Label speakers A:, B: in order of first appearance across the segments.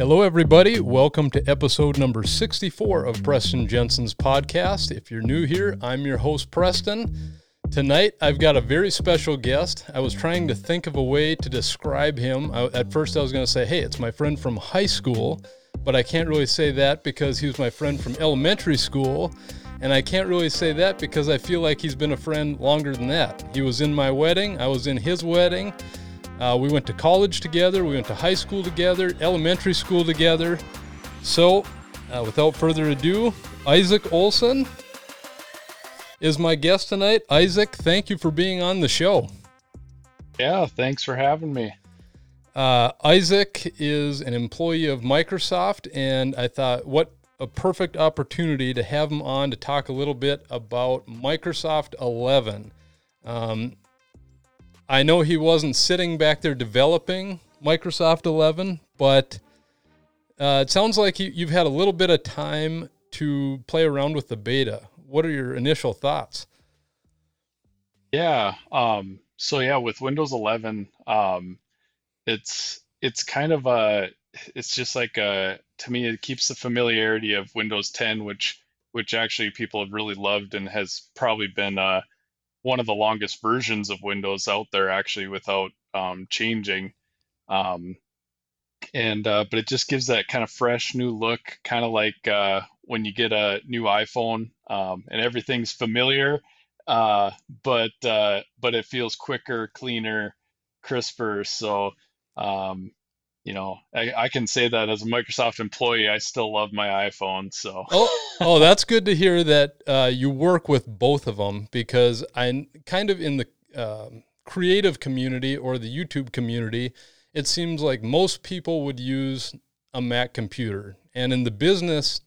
A: Hello, everybody. Welcome to episode number 64 of Preston Jensen's podcast. If you're new here, I'm your host, Preston. Tonight, I've got a very special guest. I was trying to think of a way to describe him. I, at first, I was going to say, hey, it's my friend from high school, but I can't really say that because he was my friend from elementary school. And I can't really say that because I feel like he's been a friend longer than that. He was in my wedding, I was in his wedding. Uh, we went to college together, we went to high school together, elementary school together. So, uh, without further ado, Isaac Olson is my guest tonight. Isaac, thank you for being on the show.
B: Yeah, thanks for having me.
A: Uh, Isaac is an employee of Microsoft, and I thought, what a perfect opportunity to have him on to talk a little bit about Microsoft 11. Um, I know he wasn't sitting back there developing Microsoft 11, but uh, it sounds like you, you've had a little bit of time to play around with the beta. What are your initial thoughts?
B: Yeah. Um, so yeah, with Windows 11, um, it's it's kind of a it's just like a to me it keeps the familiarity of Windows 10, which which actually people have really loved and has probably been uh, one of the longest versions of Windows out there actually without um, changing. Um, and uh, but it just gives that kind of fresh new look, kind of like uh, when you get a new iPhone um, and everything's familiar, uh, but uh, but it feels quicker, cleaner, crisper. So um, you know, I, I can say that as a Microsoft employee, I still love my iPhone. So,
A: oh, oh, that's good to hear that uh, you work with both of them because I'm kind of in the um, creative community or the YouTube community. It seems like most people would use a Mac computer, and in the business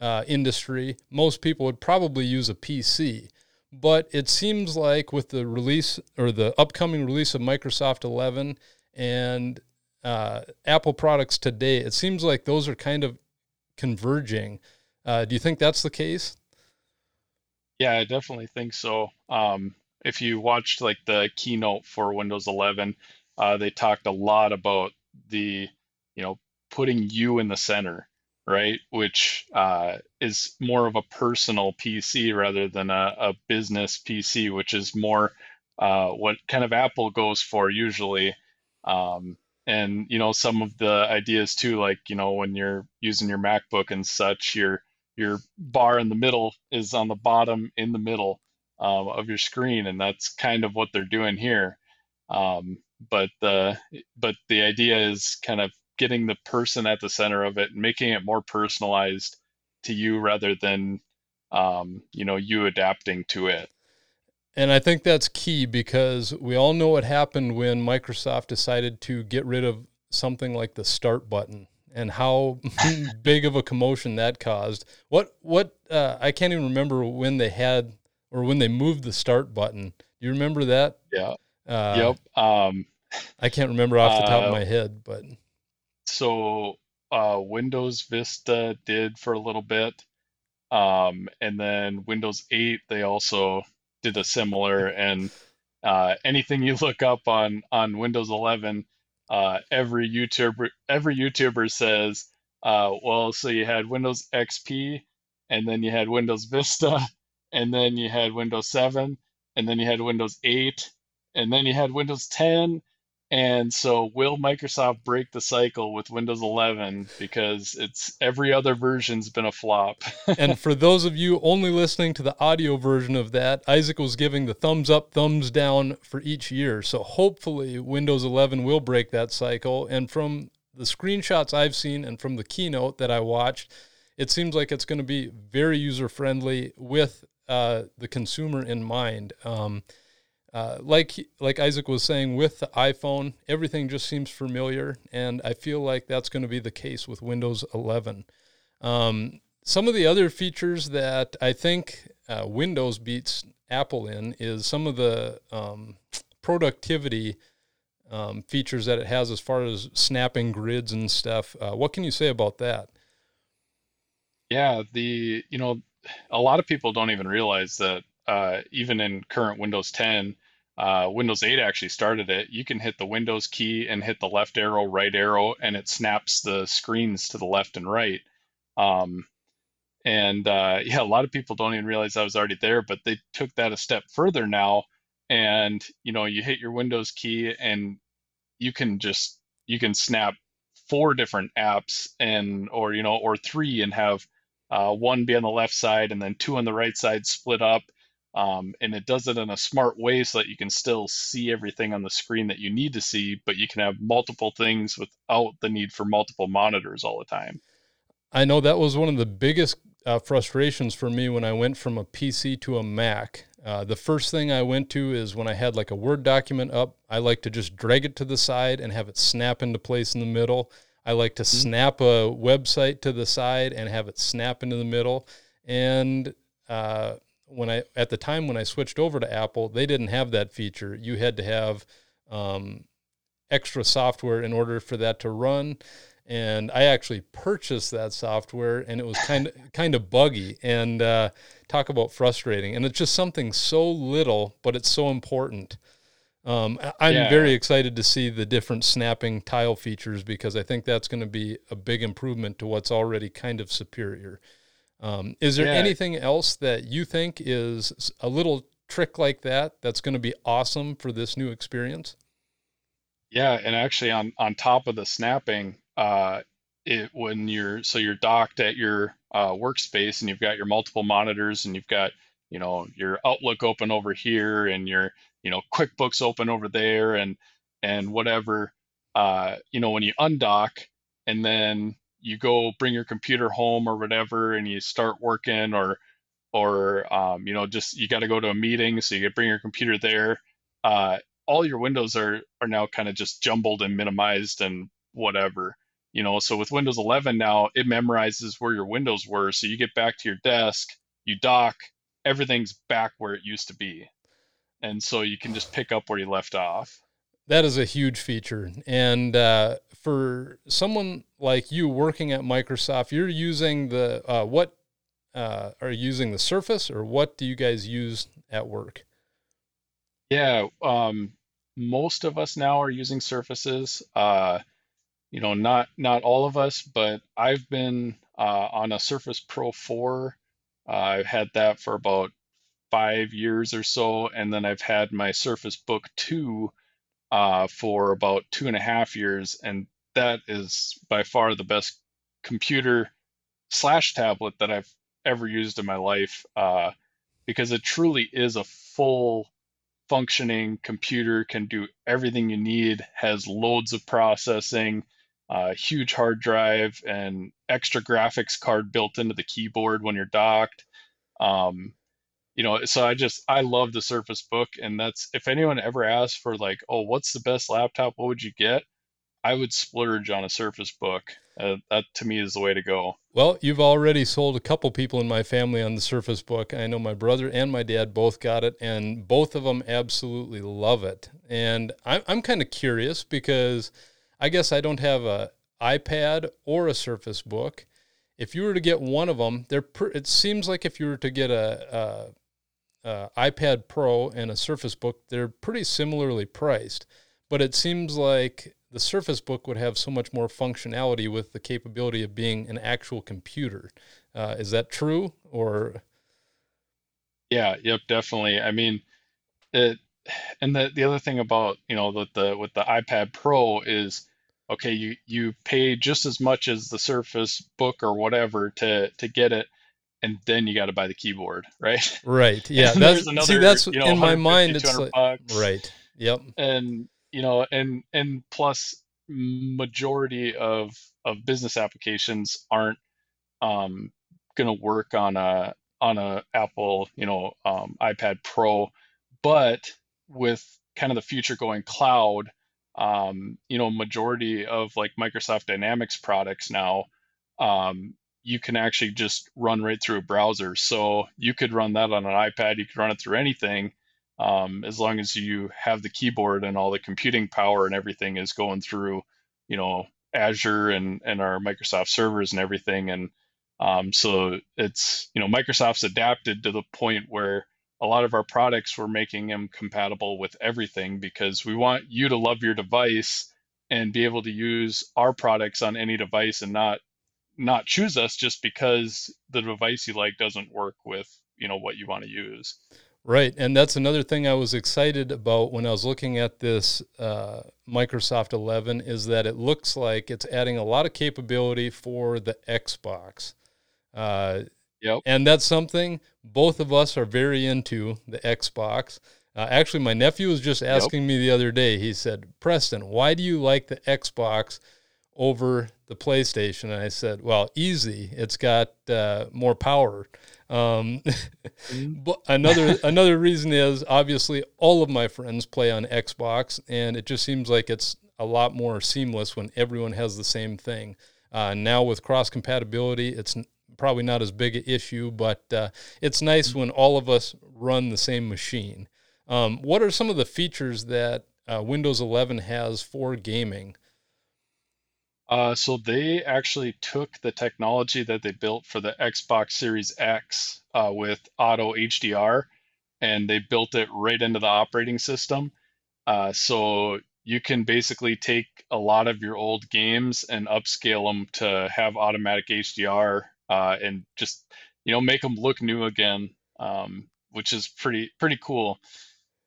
A: uh, industry, most people would probably use a PC. But it seems like with the release or the upcoming release of Microsoft 11 and uh, Apple products today, it seems like those are kind of converging. Uh, do you think that's the case?
B: Yeah, I definitely think so. Um, if you watched like the keynote for Windows 11, uh, they talked a lot about the, you know, putting you in the center, right? Which uh, is more of a personal PC rather than a, a business PC, which is more uh, what kind of Apple goes for usually. Um, and you know some of the ideas too like you know when you're using your macbook and such your your bar in the middle is on the bottom in the middle um, of your screen and that's kind of what they're doing here. Um, but the but the idea is kind of getting the person at the center of it and making it more personalized to you rather than um, you know you adapting to it
A: and I think that's key because we all know what happened when Microsoft decided to get rid of something like the start button and how big of a commotion that caused. What what uh, I can't even remember when they had or when they moved the start button. Do you remember that?
B: Yeah. Uh, yep. Um,
A: I can't remember off the top uh, of my head, but
B: so uh, Windows Vista did for a little bit, um, and then Windows 8 they also did a similar and uh, anything you look up on on Windows 11, uh, every YouTuber every YouTuber says, uh, well, so you had Windows XP, and then you had Windows Vista, and then you had Windows 7, and then you had Windows 8, and then you had Windows 10, and so, will Microsoft break the cycle with Windows 11 because it's every other version's been a flop?
A: and for those of you only listening to the audio version of that, Isaac was giving the thumbs up, thumbs down for each year. So, hopefully, Windows 11 will break that cycle. And from the screenshots I've seen and from the keynote that I watched, it seems like it's going to be very user friendly with uh, the consumer in mind. Um, uh, like like Isaac was saying with the iPhone, everything just seems familiar, and I feel like that's going to be the case with Windows 11. Um, some of the other features that I think uh, Windows beats Apple in is some of the um, productivity um, features that it has as far as snapping grids and stuff. Uh, what can you say about that?
B: Yeah, the you know a lot of people don't even realize that uh, even in current Windows 10, uh, Windows 8 actually started it. You can hit the Windows key and hit the left arrow, right arrow, and it snaps the screens to the left and right. Um, and uh, yeah, a lot of people don't even realize I was already there, but they took that a step further now. And you know, you hit your Windows key, and you can just you can snap four different apps, and or you know, or three, and have uh, one be on the left side and then two on the right side split up um, and it does it in a smart way so that you can still see everything on the screen that you need to see, but you can have multiple things without the need for multiple monitors all the time.
A: I know that was one of the biggest uh, frustrations for me when I went from a PC to a Mac. Uh, the first thing I went to is when I had like a Word document up, I like to just drag it to the side and have it snap into place in the middle. I like to mm-hmm. snap a website to the side and have it snap into the middle. And uh, when I at the time when I switched over to Apple, they didn't have that feature. You had to have um, extra software in order for that to run. And I actually purchased that software, and it was kind of kind of buggy. And uh, talk about frustrating. And it's just something so little, but it's so important. Um, I'm yeah. very excited to see the different snapping tile features because I think that's going to be a big improvement to what's already kind of superior. Um, is there yeah. anything else that you think is a little trick like that that's going to be awesome for this new experience?
B: Yeah, and actually, on on top of the snapping, uh, it when you're so you're docked at your uh, workspace and you've got your multiple monitors and you've got you know your Outlook open over here and your you know QuickBooks open over there and and whatever. Uh, you know when you undock and then you go bring your computer home or whatever and you start working or or um, you know just you got to go to a meeting so you bring your computer there uh, all your windows are are now kind of just jumbled and minimized and whatever you know so with windows 11 now it memorizes where your windows were so you get back to your desk you dock everything's back where it used to be and so you can just pick up where you left off
A: that is a huge feature. And uh, for someone like you working at Microsoft, you're using the uh, what uh, are you using the Surface or what do you guys use at work?
B: Yeah, um, most of us now are using Surfaces. Uh, you know, not not all of us, but I've been uh, on a Surface Pro 4. Uh, I've had that for about five years or so, and then I've had my Surface Book 2 uh, for about two and a half years, and that is by far the best computer slash tablet that I've ever used in my life uh, because it truly is a full functioning computer, can do everything you need, has loads of processing, uh, huge hard drive, and extra graphics card built into the keyboard when you're docked. Um, you know so i just i love the surface book and that's if anyone ever asks for like oh what's the best laptop what would you get i would splurge on a surface book. Uh, that to me is the way to go.
A: Well you've already sold a couple people in my family on the surface book. I know my brother and my dad both got it and both of them absolutely love it. And i'm, I'm kind of curious because i guess i don't have a ipad or a surface book. If you were to get one of them, they're it seems like if you were to get a, a uh, iPad Pro and a Surface Book, they're pretty similarly priced, but it seems like the Surface Book would have so much more functionality with the capability of being an actual computer. Uh, is that true or?
B: Yeah, yep, definitely. I mean, it, and the the other thing about you know with the with the iPad Pro is okay, you you pay just as much as the Surface Book or whatever to to get it, and then you got to buy the keyboard, right?
A: Right. Yeah. that's another, see, that's you know, in my mind. It's like, bucks, right. Yep.
B: And you know, and and plus, majority of of business applications aren't um, going to work on a on a Apple, you know, um, iPad Pro, but with kind of the future going cloud, um, you know, majority of like Microsoft Dynamics products now um, you can actually just run right through a browser. So you could run that on an iPad, you could run it through anything, um, as long as you have the keyboard and all the computing power and everything is going through, you know, Azure and and our Microsoft servers and everything. And um, so it's you know Microsoft's adapted to the point where a lot of our products we're making them compatible with everything because we want you to love your device and be able to use our products on any device and not not choose us just because the device you like doesn't work with you know what you want to use
A: right and that's another thing i was excited about when i was looking at this uh, microsoft 11 is that it looks like it's adding a lot of capability for the xbox uh,
B: yep.
A: and that's something both of us are very into the xbox uh, actually my nephew was just asking yep. me the other day he said preston why do you like the xbox over the PlayStation. And I said, well, easy. It's got uh, more power. Um, mm-hmm. but another another reason is obviously all of my friends play on Xbox, and it just seems like it's a lot more seamless when everyone has the same thing. Uh, now with cross compatibility, it's probably not as big an issue, but uh, it's nice mm-hmm. when all of us run the same machine. Um, what are some of the features that uh, Windows 11 has for gaming?
B: Uh, so they actually took the technology that they built for the Xbox Series X uh, with Auto HDR, and they built it right into the operating system. Uh, so you can basically take a lot of your old games and upscale them to have automatic HDR uh, and just you know make them look new again, um, which is pretty pretty cool.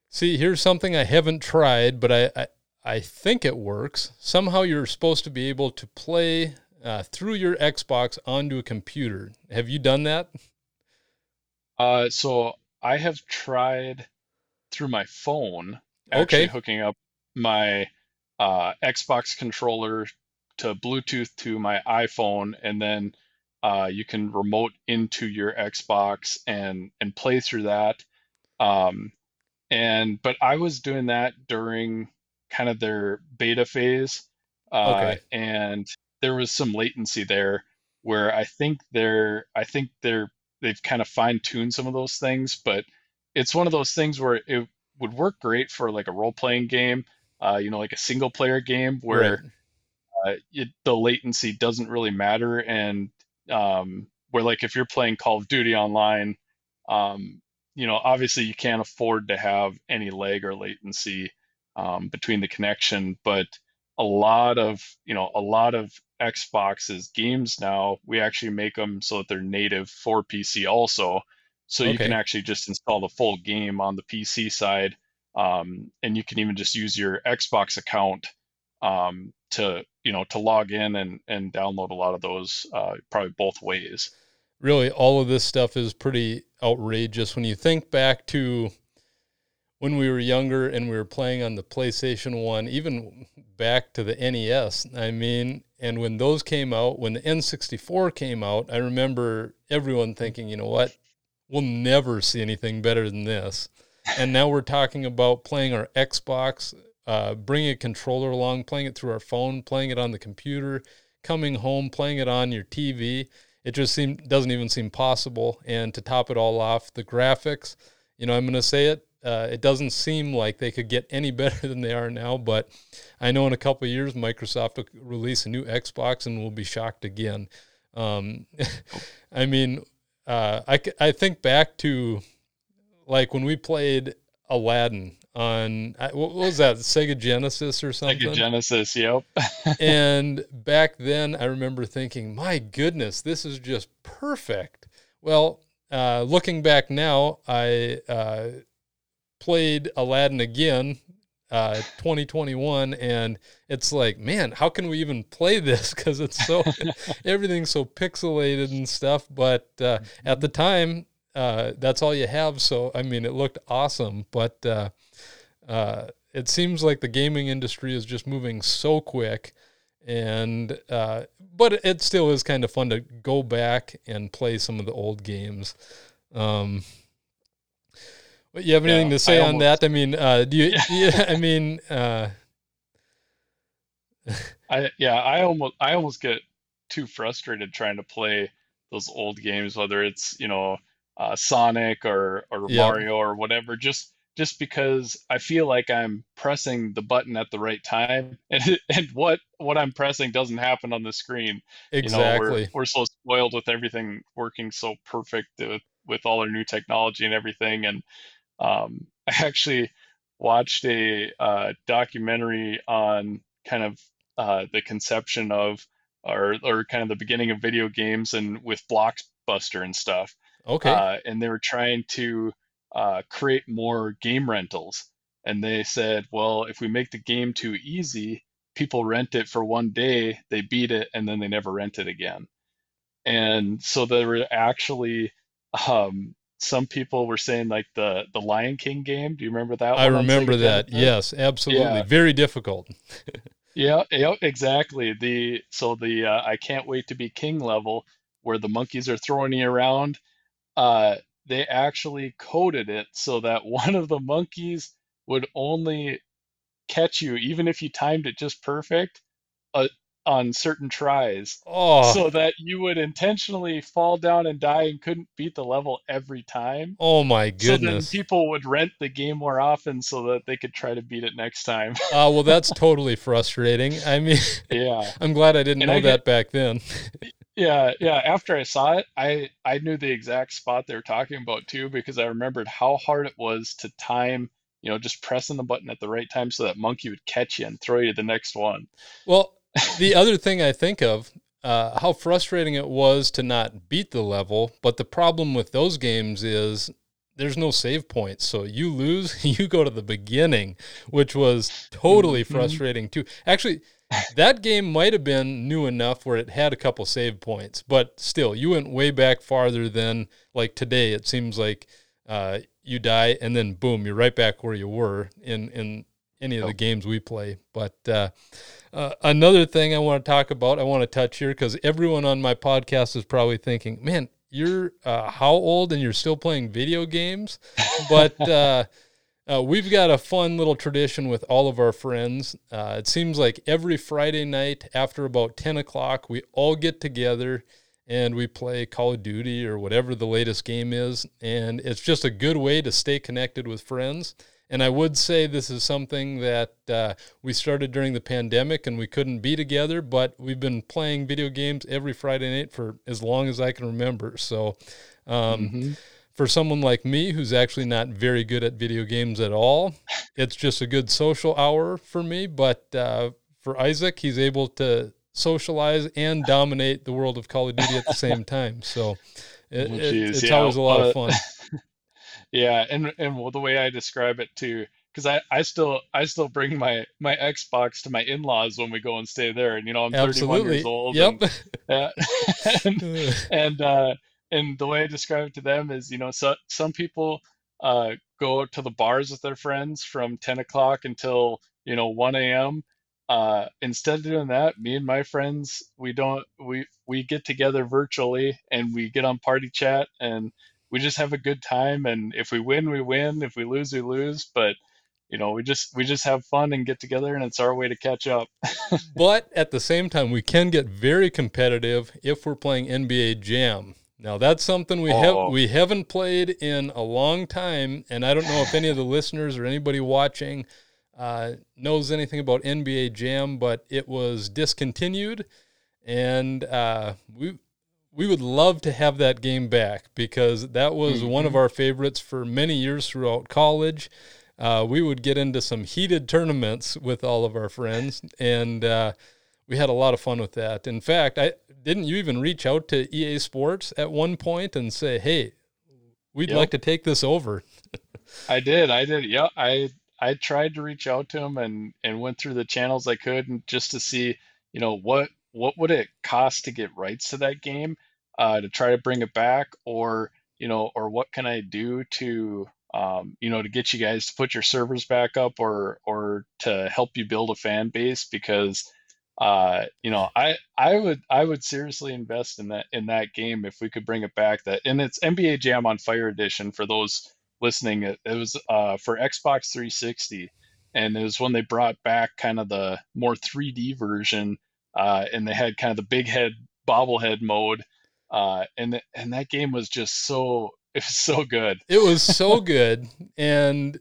A: See, here's something I haven't tried, but I, I I think it works. Somehow you're supposed to be able to play uh, through your Xbox onto a computer. Have you done that?
B: Uh, so I have tried through my phone, actually okay. hooking up my uh, Xbox controller to Bluetooth to my iPhone, and then uh, you can remote into your Xbox and and play through that. Um, and but I was doing that during kind of their beta phase. Uh, okay. And there was some latency there where I think they're, I think they're, they've kind of fine tuned some of those things, but it's one of those things where it would work great for like a role playing game, uh, you know, like a single player game where right. uh, it, the latency doesn't really matter. And um, where like if you're playing Call of Duty online, um, you know, obviously you can't afford to have any lag or latency um, between the connection. But a lot of you know a lot of Xbox's games now we actually make them so that they're native for PC also. So okay. you can actually just install the full game on the PC side, um, and you can even just use your Xbox account um, to you know to log in and and download a lot of those uh, probably both ways.
A: Really, all of this stuff is pretty outrageous when you think back to when we were younger and we were playing on the PlayStation 1, even back to the NES. I mean, and when those came out, when the N64 came out, I remember everyone thinking, you know what, we'll never see anything better than this. And now we're talking about playing our Xbox, uh, bringing a controller along, playing it through our phone, playing it on the computer, coming home, playing it on your TV. It just seem, doesn't even seem possible. And to top it all off, the graphics, you know, I'm going to say it, uh, it doesn't seem like they could get any better than they are now, but I know in a couple years Microsoft will release a new Xbox and we'll be shocked again. Um, I mean, uh, I, I think back to like when we played Aladdin on what was that Sega Genesis or something?
B: Sega Genesis, yep.
A: and back then, I remember thinking, "My goodness, this is just perfect." Well, uh, looking back now, I uh, played Aladdin again, uh, 2021, and it's like, man, how can we even play this? Because it's so everything's so pixelated and stuff. But uh, at the time, uh, that's all you have. So I mean, it looked awesome, but uh, uh, it seems like the gaming industry is just moving so quick. And uh, but it still is kind of fun to go back and play some of the old games. Um, you have anything yeah, to say I on almost, that? I mean, uh, do you? Yeah. I mean, uh...
B: I yeah, I almost I almost get too frustrated trying to play those old games, whether it's you know uh, Sonic or or yep. Mario or whatever. Just just because I feel like I'm pressing the button at the right time, and and what what I'm pressing doesn't happen on the screen.
A: Exactly.
B: You know, we're, we're so spoiled with everything working so perfect with with all our new technology and everything. And um, I actually watched a uh, documentary on kind of uh, the conception of or or kind of the beginning of video games and with Blockbuster and stuff.
A: Okay.
B: Uh, and they were trying to uh, create more game rentals. And they said, well, if we make the game too easy, people rent it for one day, they beat it, and then they never rent it again. And so there were actually um, some people were saying like the the Lion King game. Do you remember that?
A: I remember that. Yes, absolutely. Yeah. Very difficult.
B: yeah, yeah, exactly. The so the uh, I can't wait to be king level where the monkeys are throwing you around. Uh, they actually coded it so that one of the monkeys would only catch you, even if you timed it just perfect, uh, on certain tries.
A: Oh.
B: So that you would intentionally fall down and die and couldn't beat the level every time.
A: Oh my goodness.
B: So then people would rent the game more often so that they could try to beat it next time.
A: uh, well, that's totally frustrating. I mean,
B: yeah.
A: I'm glad I didn't and know I that get, back then.
B: Yeah, yeah. After I saw it, I I knew the exact spot they were talking about too because I remembered how hard it was to time. You know, just pressing the button at the right time so that monkey would catch you and throw you to the next one.
A: Well, the other thing I think of, uh, how frustrating it was to not beat the level. But the problem with those games is there's no save points. So you lose, you go to the beginning, which was totally mm-hmm. frustrating too. Actually, that game might have been new enough where it had a couple save points, but still, you went way back farther than like today. It seems like uh, you die and then boom, you're right back where you were in in any of the oh. games we play. But uh, uh, another thing I want to talk about, I want to touch here because everyone on my podcast is probably thinking, "Man, you're uh, how old and you're still playing video games?" But uh, uh, we've got a fun little tradition with all of our friends. Uh, it seems like every Friday night after about 10 o'clock, we all get together and we play Call of Duty or whatever the latest game is. And it's just a good way to stay connected with friends. And I would say this is something that uh, we started during the pandemic and we couldn't be together, but we've been playing video games every Friday night for as long as I can remember. So, um, mm-hmm for someone like me who's actually not very good at video games at all, it's just a good social hour for me. But uh, for Isaac, he's able to socialize and dominate the world of Call of Duty at the same time. So it, it, it's yeah, always a lot uh, of fun.
B: yeah, and and the way I describe it too, because I, I still I still bring my my Xbox to my in laws when we go and stay there, and you know I'm Absolutely. 31 years old.
A: Yep.
B: And, yeah, and, and uh, and the way I describe it to them is, you know, so some people uh, go to the bars with their friends from 10 o'clock until you know 1 a.m. Uh, instead of doing that, me and my friends, we don't we we get together virtually and we get on party chat and we just have a good time. And if we win, we win. If we lose, we lose. But you know we just we just have fun and get together and it's our way to catch up
A: but at the same time we can get very competitive if we're playing nba jam now that's something we have oh. we haven't played in a long time, and I don't know if any of the listeners or anybody watching uh, knows anything about NBA Jam, but it was discontinued, and uh, we we would love to have that game back because that was mm-hmm. one of our favorites for many years throughout college. Uh, we would get into some heated tournaments with all of our friends, and uh, we had a lot of fun with that. In fact, I didn't you even reach out to EA Sports at one point and say, "Hey, we'd yep. like to take this over."
B: I did. I did. Yeah, I I tried to reach out to them and and went through the channels I could and just to see, you know, what what would it cost to get rights to that game, uh, to try to bring it back, or you know, or what can I do to um, you know, to get you guys to put your servers back up or or to help you build a fan base because uh, you know, I I would I would seriously invest in that in that game if we could bring it back. That and it's NBA Jam on Fire Edition for those listening. It, it was uh, for Xbox 360, and it was when they brought back kind of the more 3D version, uh, and they had kind of the big head bobblehead mode, uh, and and that game was just so it was so good.
A: It was so good, and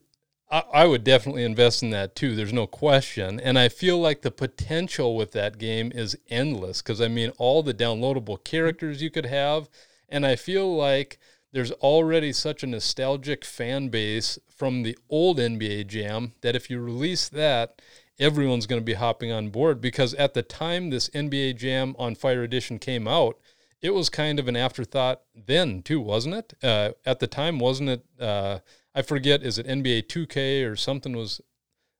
A: I, I would definitely invest in that too. There's no question. And I feel like the potential with that game is endless because I mean, all the downloadable characters you could have. And I feel like there's already such a nostalgic fan base from the old NBA Jam that if you release that, everyone's going to be hopping on board because at the time this NBA Jam on Fire Edition came out, it was kind of an afterthought then too, wasn't it? Uh, at the time, wasn't it? Uh, I forget. Is it NBA 2K or something? Was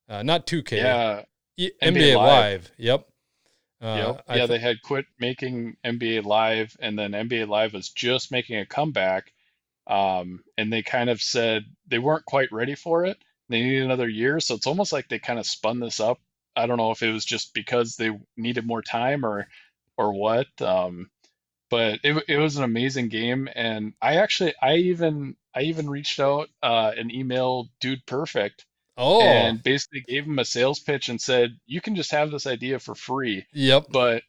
A: uh, not 2K.
B: Yeah,
A: E- NBA, Live.
B: Live.
A: Yep. Uh,
B: Yep. Yeah,
A: th-
B: they had quit making NBA Live, and then NBA Live was just making a comeback. Um, and they kind of said they weren't quite ready for it. They needed another year, so it's almost like they kind of spun this up. I don't know if it was just because they needed more time or or what. Um, but it it was an amazing game, and I actually I even I even reached out uh, and emailed Dude Perfect
A: oh.
B: and basically gave him a sales pitch and said, you can just have this idea for free.
A: yep.
B: But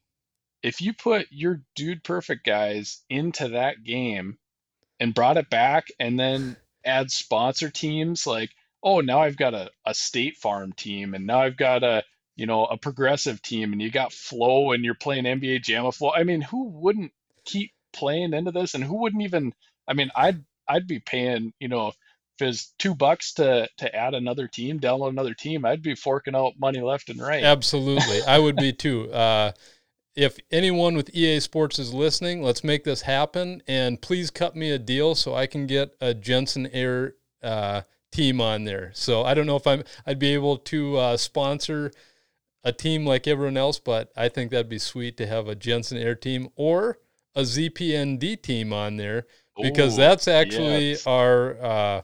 B: if you put your dude perfect guys into that game and brought it back and then add sponsor teams like, oh, now I've got a, a state farm team and now I've got a you know a progressive team and you got flow and you're playing NBA Jam flow. I mean, who wouldn't keep playing into this and who wouldn't even I mean, I'd I'd be paying, you know, if it's two bucks to to add another team, download another team, I'd be forking out money left and right.
A: Absolutely. I would be too. Uh, if anyone with EA Sports is listening, let's make this happen. And please cut me a deal so I can get a Jensen Air uh, team on there. So I don't know if I'm I'd be able to uh, sponsor a team like everyone else, but I think that'd be sweet to have a Jensen Air team or a ZPND team on there because
B: Ooh,
A: that's actually
B: yes.
A: our uh,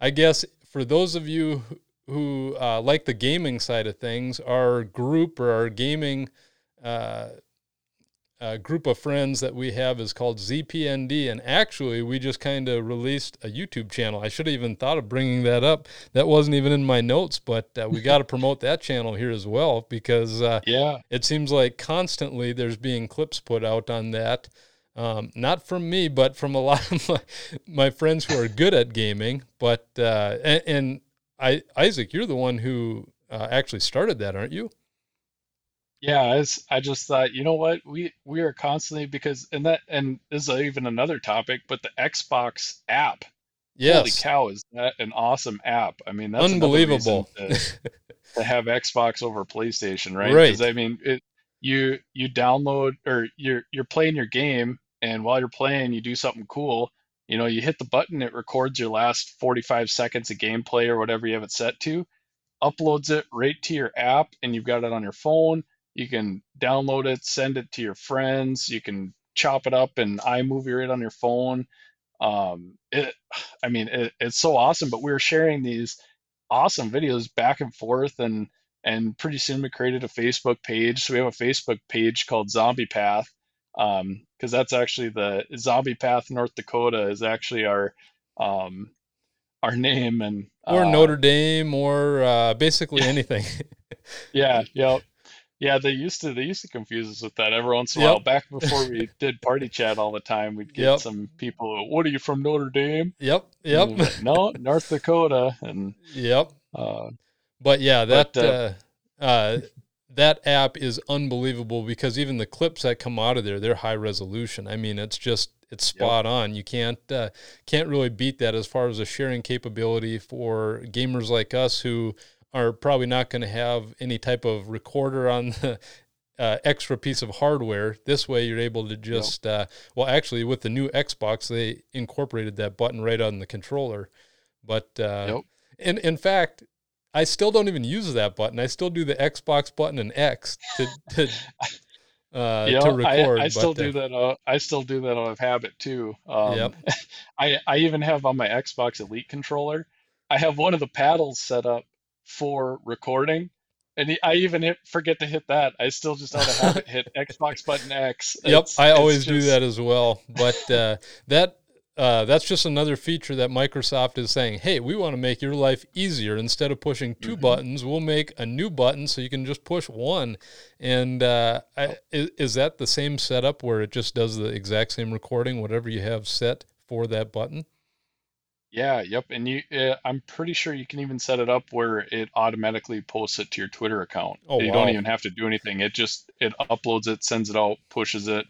A: i guess for those of you who uh, like the gaming side of things our group or our gaming uh, group of friends that we have is called zpnd and actually we just kind of released a youtube channel i should have even thought of bringing that up that wasn't even in my notes but uh, we got to promote that channel here as well because uh,
B: Yeah.
A: it seems like constantly there's being clips put out on that. Um, not from me, but from a lot of my, my friends who are good at gaming. But uh, and, and I, Isaac, you're the one who uh, actually started that, aren't you?
B: Yeah, I just thought, you know what, we we are constantly because and that and this is even another topic, but the Xbox app, holy
A: Yes,
B: cow, is that an awesome app? I mean, that's
A: unbelievable.
B: to, to have Xbox over PlayStation, right?
A: Right.
B: Because I mean, it you you download or you're you're playing your game, and while you're playing, you do something cool. You know, you hit the button, it records your last 45 seconds of gameplay or whatever you have it set to, uploads it right to your app, and you've got it on your phone. You can download it, send it to your friends. You can chop it up and iMovie it on your phone. Um, it, I mean, it, it's so awesome. But we were sharing these awesome videos back and forth, and and pretty soon we created a Facebook page. So we have a Facebook page called Zombie Path, um, because that's actually the Zombie Path North Dakota is actually our um our name and
A: or
B: uh,
A: Notre Dame, or uh, basically anything.
B: Yeah, yep. Yeah, they used to they used to confuse us with that every once in a while. Back before we did party chat all the time, we'd get
A: Yep.
B: some people, what are you from Notre Dame?
A: yep, yep,
B: like, no, North Dakota. And
A: yep.
B: uh
A: But yeah, that
B: But,
A: uh, uh, that app is unbelievable because even the clips that come out of there, they're high resolution. I mean, it's just it's spot on. You can't uh, can't really beat that as far as a sharing capability for gamers like us who are probably not going to have any type of recorder on the uh, extra piece of hardware. This way, you're able to just uh, well, actually, with the new Xbox, they incorporated that button right on the controller. But uh, in in fact, I still don't even use that button. I still do the Xbox button and X to to uh,
B: you
A: to record.
B: I, I still
A: but, uh,
B: do that uh, I still do that out of habit too. Um
A: Yep.
B: I I even have on my Xbox Elite controller, I have one of the paddles set up for recording. And he- I even hit, forget to hit that. I still just out of habit hit Xbox button X.
A: Yep,
B: It's-
A: I always do that as well. But uh, that uh, that's just another feature that Microsoft is saying. Hey, we want to make your life easier. Instead of pushing 2
B: Mhm.
A: buttons, we'll make a new button so you can just push one. And uh, I, is, is that the same setup where it just does the exact same recording, whatever you have set for that button?
B: Yeah, yep. And you, uh, I'm pretty sure you can even set it up where it automatically posts it to your Twitter account.
A: Oh,
B: You
A: wow.
B: don't even have to do anything. It just it uploads it, sends it out, pushes it.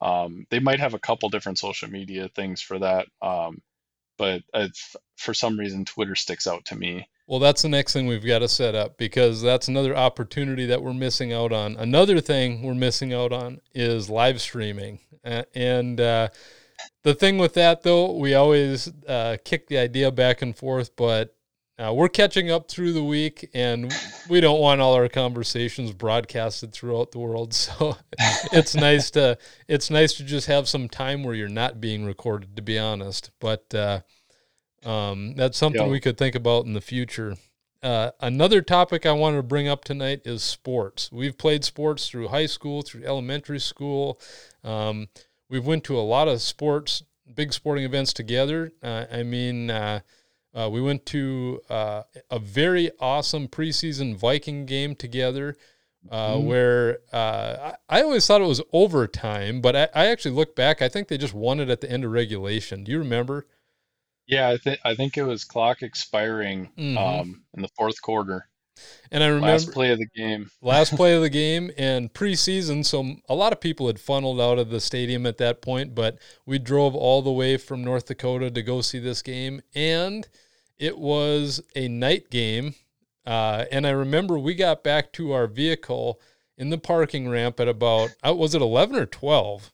B: Um, they might have a couple different social media things for that, um, but for some reason, Twitter sticks out to me.
A: Well, that's the next thing we've got to set up because that's another opportunity that we're missing out on. Another thing we're missing out on is live streaming. And uh, the thing with that, though, we always uh, kick the idea back and forth, but uh, we're catching up through the week, and we don't want all our conversations broadcasted throughout the world. So it's nice to it's nice to just have some time where you're not being recorded. To be honest, but uh, um, that's something yep. we could think about in the future. Uh, another topic I wanted to bring up tonight is sports. We've played sports through high school, through elementary school. Um, we've went to a lot of sports, big sporting events together. Uh, I mean, uh, uh we went to uh, a very awesome preseason Viking game together. Uh, mm-hmm. Where I, I, always thought it was overtime, but I, I actually look back. I think they just won it at the end of regulation. Do you remember?
B: Yeah, I think I think it was clock expiring mm-hmm. um, in the fourth quarter.
A: And I remember
B: last play of the game.
A: last play of the game and preseason, so a lot of people had funneled out of the stadium at that point, but we drove all the way from North Dakota to go see this game, and it was a night game. Uh, and I remember we got back to our vehicle in the parking ramp at about uh, was it eleven or twelve?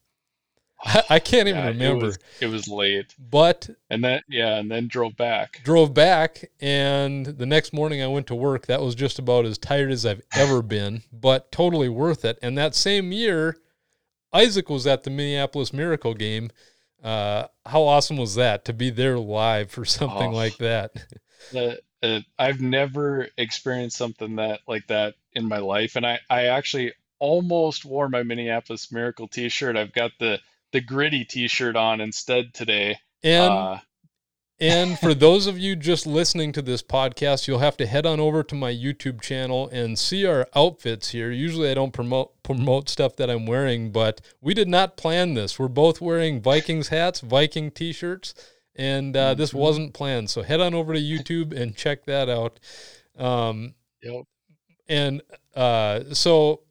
A: I, can't even yeah, remember.
B: It was, it was, late.
A: But
B: and then yeah, and then drove back.
A: Drove back, and the next morning I went to work. That was just about as tired as I've ever been, but totally worth it. And that same year, Isaac was at the Minneapolis Miracle game. Uh, how awesome was that to be there live for something oh, like that?
B: The, uh, I've never experienced something that like that in my life, and I I actually almost wore my Minneapolis Miracle T-shirt. I've got the the gritty T-shirt on instead today.
A: And uh, and for those of you just listening to this podcast, you'll have to head on over to my YouTube channel and see our outfits here. Usually, I don't promote promote stuff that I'm wearing, but we did not plan this. We're both wearing Vikings hats, Viking T-shirts, and uh, mm-hmm. this wasn't planned. So head on over to YouTube and check that out. Um,
B: yep.
A: And uh, so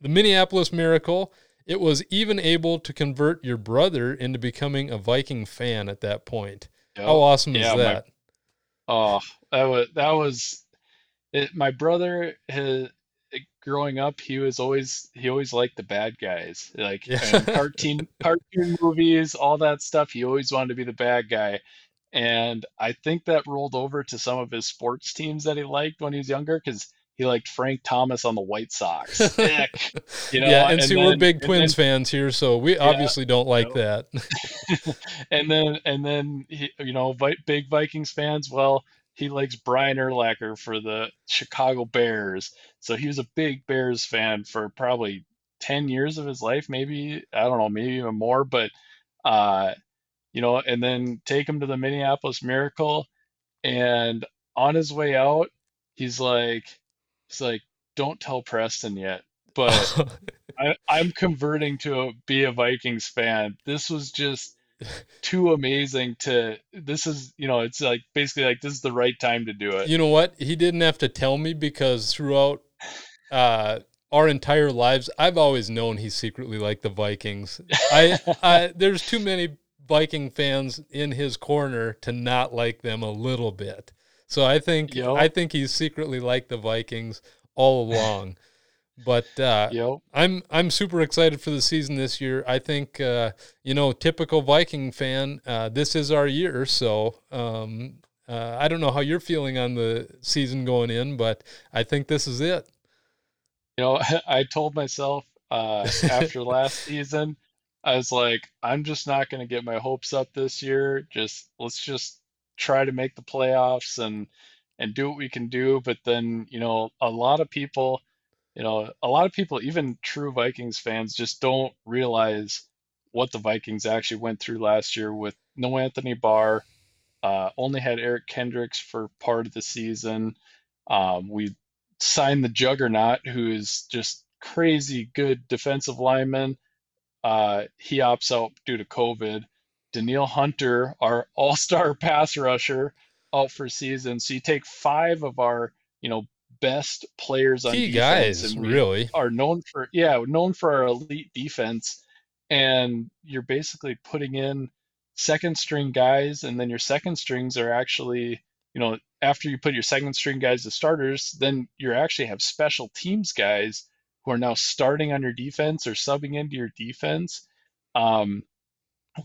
A: the Minneapolis Miracle it was even able to convert your brother into becoming a Viking fan at that point. Yep. How awesome yeah, is that?
B: My, oh, that was that was it, my brother has growing up he was always he always liked the bad guys like yeah. cartoon cartoon movies all that stuff he always wanted to be the bad guy and i think that rolled over to some of his sports teams that he liked when he was younger because he liked Frank Thomas on the White Sox.
A: you know, yeah, and, and see, then, we're big Twins then, fans here, so we yeah, obviously don't like you know.
B: that. and then, and then, he, you know, big Vikings fans. Well, he likes Brian Urlacher for the Chicago Bears, so he was a big Bears fan for probably ten years of his life, maybe I don't know, maybe even more. But, uh, you know, and then take him to the Minneapolis Miracle, and on his way out, he's like He's like, don't tell Preston yet, but I, I'm converting to a, be a Vikings fan. This was just too amazing to this is you know it's like basically like this is the right time to do it.
A: You know what? He didn't have to tell me because throughout uh our entire lives i've always known he secretly liked the vikings. I, I there's too many viking fans in his corner to not like them a little bit so I think. I think he's secretly like the Vikings all along. but uh. I'm I'm super excited for the season this year. I think uh, you know, typical Viking fan. Uh, this is our year, so um, uh, I don't know how you're feeling on the season going in, but I think this is it.
B: You know, I told myself uh, after last season, I was like, I'm just not going to get my hopes up this year. Just let's just try to make the playoffs and and do what we can do. But then, you know, a lot of people, you know, a lot of people, even true Vikings fans, just don't realize what the Vikings actually went through last year with no Anthony Barr, uh, only had Eric Kendricks for part of the season. Um, we signed the Juggernaut, who is just crazy good defensive lineman. Uh, he opts out due to COVID. Danielle Hunter, our all-star pass rusher, out for season. So you take five of our, you know, best players on
A: Key defense, guys, and really
B: are known for yeah, known for our elite defense, and you're basically putting in second string guys, and then your second strings are actually, you know, after you put your second string guys as starters, then you actually have special teams guys who are now starting on your defense or subbing into your defense. Um,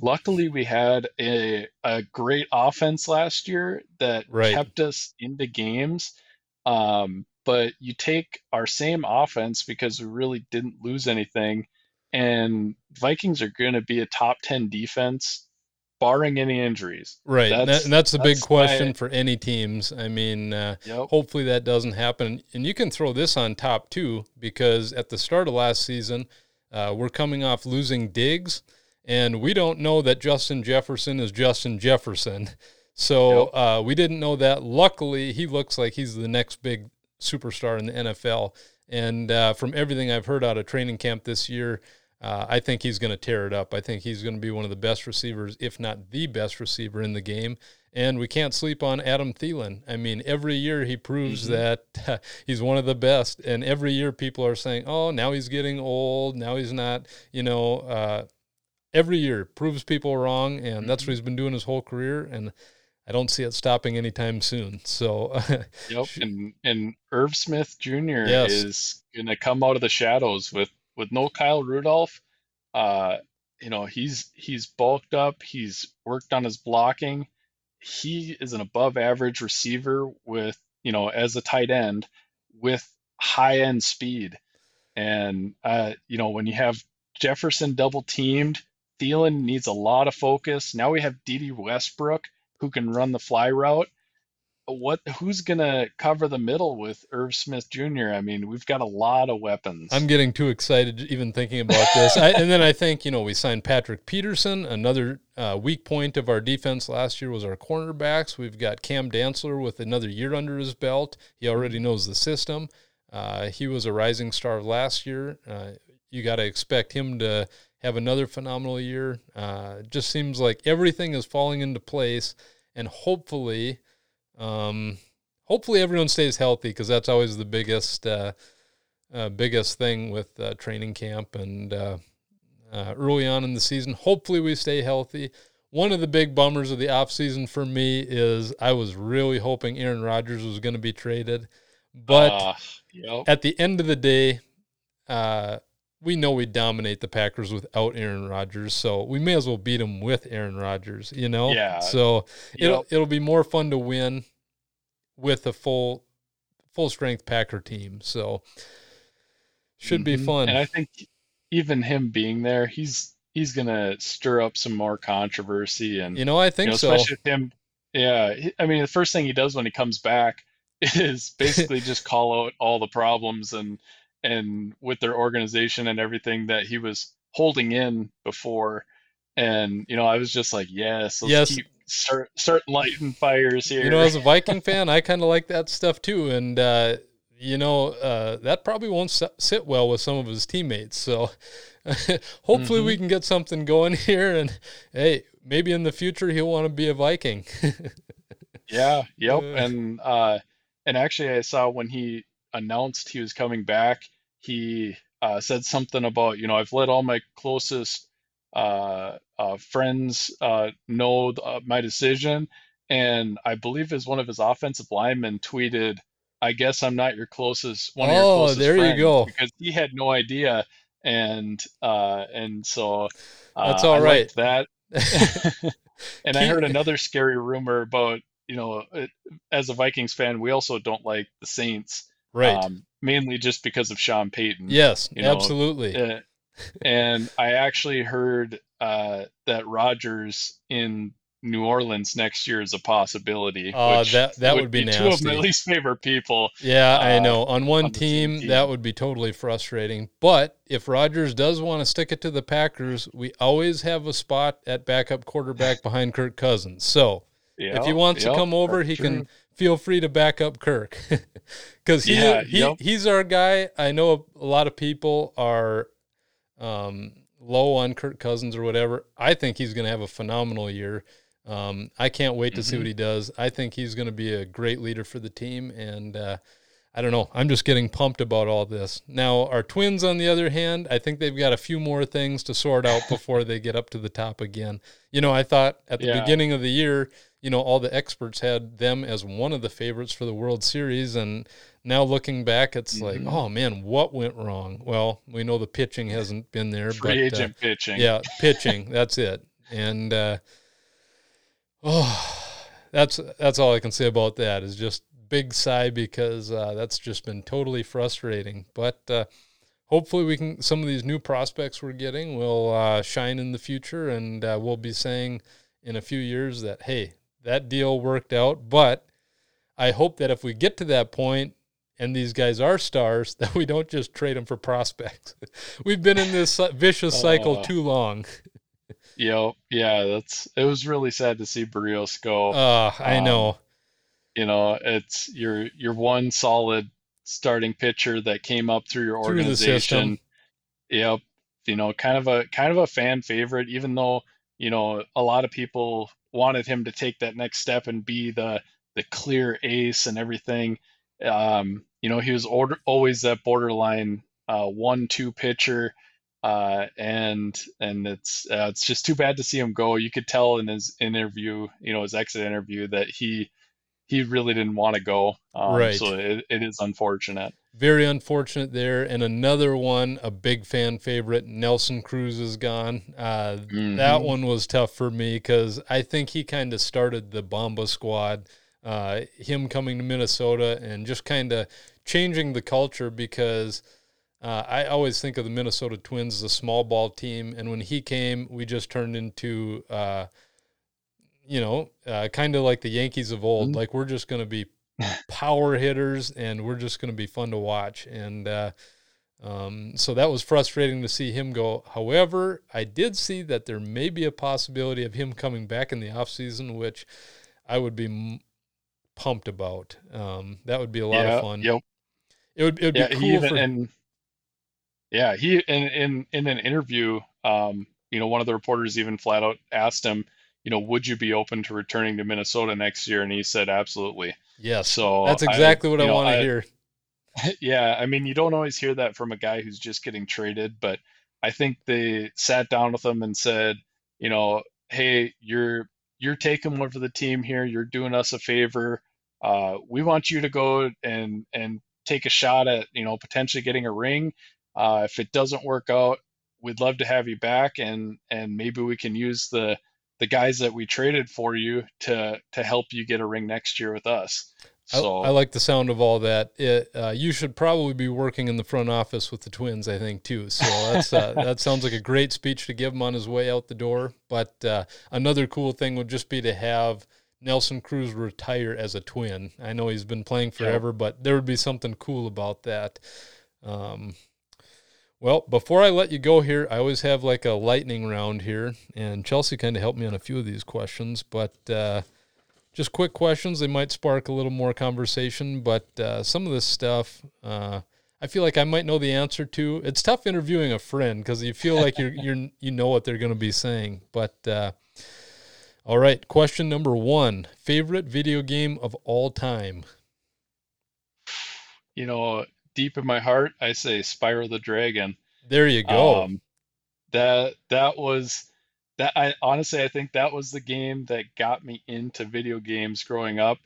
B: luckily, we had a, a great offense last year that
A: Right.
B: kept us into games. Um, but you take our same offense because we really didn't lose anything, and Vikings are going to be a top 10 defense, barring any injuries.
A: Right. And that-
B: That's-
A: and that's the big
B: that's
A: question
B: my-
A: for any teams. I mean, uh,
B: Yep.
A: hopefully that doesn't happen. And you can throw this on top too, because at the start of last season, uh, we're coming off losing Diggs, and we don't know that Justin Jefferson is Justin Jefferson. So uh, we didn't know that. Luckily, he looks like he's the next big superstar in the NFL. And uh, from everything I've heard out of training camp this year, uh, I think he's going to tear it up. I think he's going to be one of the best receivers, if not the best receiver in the game. And we can't sleep on Adam Thielen. I mean, every year he proves that uh, he's one of the best. And every year people are saying, oh, now he's getting old. Now he's not, you know, uh, every year proves people wrong. And that's what he's been doing his whole career. And I don't see it stopping anytime soon. So,
B: Yep, and and Irv Smith Jr.
A: Yes.
B: is gonna come out of the shadows with with no Kyle Rudolph. Uh, you know, he's he's bulked up. He's worked on his blocking. He is an above average receiver with you know as a tight end with high end speed. And uh, you know when you have Jefferson double teamed, Thielen needs a lot of focus. Now we have Dede Westbrook who can run the fly route what who's gonna cover the middle with Irv Smith Jr.? I mean, we've got a lot of weapons.
A: I'm getting too excited even thinking about this. I, and then I think, you know, we signed Patrick Peterson. Another uh, weak point of our defense last year was our cornerbacks. We've got Cam Dantzler with another year under his belt. He already knows the system. Uh, he was a rising star last year. Uh, you got to expect him to have another phenomenal year. Uh, it just seems like everything is falling into place, and hopefully, um, hopefully everyone stays healthy because that's always the biggest. Uh, uh, biggest thing with uh, training camp and uh, uh, early on in the season. Hopefully, we stay healthy. One of the big bummers of the offseason for me is I was really hoping Aaron Rodgers was going to be traded. But
B: Uh, yep.
A: at the end of the day, uh, we know we dominate the Packers without Aaron Rodgers, so we may as well beat them with Aaron Rodgers. You know,
B: Yeah.
A: So it'll
B: Yep.
A: it'll be more fun to win with a full full strength Packer team. So should be
B: Mhm.
A: fun.
B: And I think even him being there, he's he's gonna stir up some more controversy and
A: you know, I
B: you
A: think
B: know,
A: so.
B: especially with him. Yeah, I mean, the first thing he does when he comes back is basically just call out all the problems and and with their organization and everything that he was holding in before. And you know, I was just like, yes, let's
A: Yes.
B: keep start start lighting fires here.
A: You know, as a Viking fan, I kind of like that stuff too. And, uh, you know, uh, that probably won't sit well with some of his teammates. So hopefully we can get something going here. And hey, maybe in the future he'll want to be a Viking.
B: Yeah, yep.
A: Uh.
B: And uh and actually I saw when he announced he was coming back, he uh said something about, you know, I've let all my closest uh uh friends uh know th- uh, my decision and I believe as one of his offensive linemen tweeted, I guess I'm not your closest one of your
A: Oh,
B: closest
A: there you
B: friends,"
A: go.
B: because he had no idea and uh and so uh,
A: That's all
B: I
A: right.
B: that and I heard another scary rumor about, you know, it, as a Vikings fan, we also don't like the Saints,
A: right.
B: um, mainly just because of Sean Payton.
A: yes,
B: you know,
A: absolutely.
B: Uh, and I actually heard uh, that Rodgers in New Orleans next year is a possibility.
A: Uh, that- that would be
B: Two of my least favorite people.
A: Yeah, I
B: uh,
A: know. On one
B: on
A: team,
B: team.
A: that would be totally frustrating. But if Rodgers does want to stick it to the Packers, we always have a spot at backup quarterback behind Kirk Cousins. So if he wants
B: yep,
A: to come over, he
B: true.
A: can feel free to back up Kirk because he,
B: Yeah,
A: he
B: yep.
A: he's our guy. I know a lot of people are um, low on Kirk Cousins or whatever. I think he's going to have a phenomenal year. Um, I can't wait to see
B: Mhm.
A: what he does. I think he's going to be a great leader for the team, and uh, I don't know. I'm just getting pumped about all this. Now, our twins, on the other hand, I think they've got a few more things to sort out before they get up to the top again. You know, I thought at the
B: Yeah.
A: beginning of the year, you know, all the experts had them as one of the favorites for the World Series. And now looking back, it's like,
B: Mhm.
A: oh man, what went wrong? Well, we know the pitching hasn't been there,
B: Free
A: but uh,
B: agent pitching.
A: yeah, pitching. That's it. And uh, oh, that's that's all I can say about that. Is just big sigh because uh, that's just been totally frustrating. But uh, hopefully, we can some of these new prospects we're getting will uh, shine in the future, and uh, we'll be saying in a few years that hey, that deal worked out. But I hope that if we get to that point and these guys are stars, that we don't just trade them for prospects. We've been in this vicious cycle
B: Uh,
A: too long.
B: Yep. Yeah, that's it was really sad to see Berrios go.
A: Uh, I
B: um,
A: know.
B: you know, it's your your one solid starting pitcher that came up through your
A: Through
B: organization. Yep. You know, kind of a kind of a fan favorite, even though, you know, a lot of people wanted him to take that next step and be the the clear ace and everything. Um, you know, he was order, always that borderline uh, one-two pitcher, uh, and and it's uh, it's just too bad to see him go. You could tell in his interview, you know, his exit interview that he he really didn't want to go. Um,
A: Right.
B: So it, it is unfortunate.
A: Very unfortunate there. And another one, a big fan favorite, Nelson Cruz is gone. Uh, That
B: Mhm.
A: one was tough for me because I think he kind of started the Bomba squad. Uh, him coming to Minnesota and just kind of changing the culture because uh, I always think of the Minnesota Twins as a small ball team. And when he came, we just turned into, uh, you know, uh, kind of like the Yankees of old.
B: Mhm.
A: Like we're just going to be power hitters and we're just going to be fun to watch. And uh, um, so that was frustrating to see him go. However, I did see that there may be a possibility of him coming back in the offseason, which I would be m- pumped about. Um, that would be a lot
B: yeah.
A: of fun.
B: Yep.
A: It would, it would
B: Yeah.
A: be
B: He
A: cool
B: even
A: for
B: and yeah he in in in an interview, um, you know, one of the reporters even flat out asked him, you know, would you be open to returning to Minnesota next year? And he said absolutely.
A: yes.
B: So
A: That's
B: I-
A: exactly what I
B: know,
A: want to
B: I-
A: hear.
B: Yeah, I mean, you don't always hear that from a guy who's just getting traded, but I think they sat down with him and said, you know, hey, you're you're taking one for the team here. You're doing us a favor. Uh, we want you to go and and take a shot at, you know, potentially getting a ring. Uh, if it doesn't work out, we'd love to have you back, and and maybe we can use the the guys that we traded for you to to help you get a ring next year with us.
A: I,
B: So
A: I like the sound of all that. It, uh, you should probably be working in the front office with the Twins, I think, too. So that's uh, that sounds like a great speech to give him on his way out the door. But uh, another cool thing would just be to have Nelson Cruz retire as a Twin. I know he's been playing forever, but there would be something cool about that. Um, well, before I let you go here, I always have like a lightning round here, and Chelsea kind of helped me on a few of these questions, but. Uh, just quick questions. They might spark a little more conversation, but uh, some of this stuff, uh, I feel like I might know the answer to. It's tough interviewing a friend because you feel like you're you're you know what they're going to be saying. But uh, all right, question number one: favorite video game of all time.
B: you know, deep in my heart, I say Spyro the Dragon.
A: There you go.
B: Um, that that was that I honestly I think that was the game that got me into video games growing up.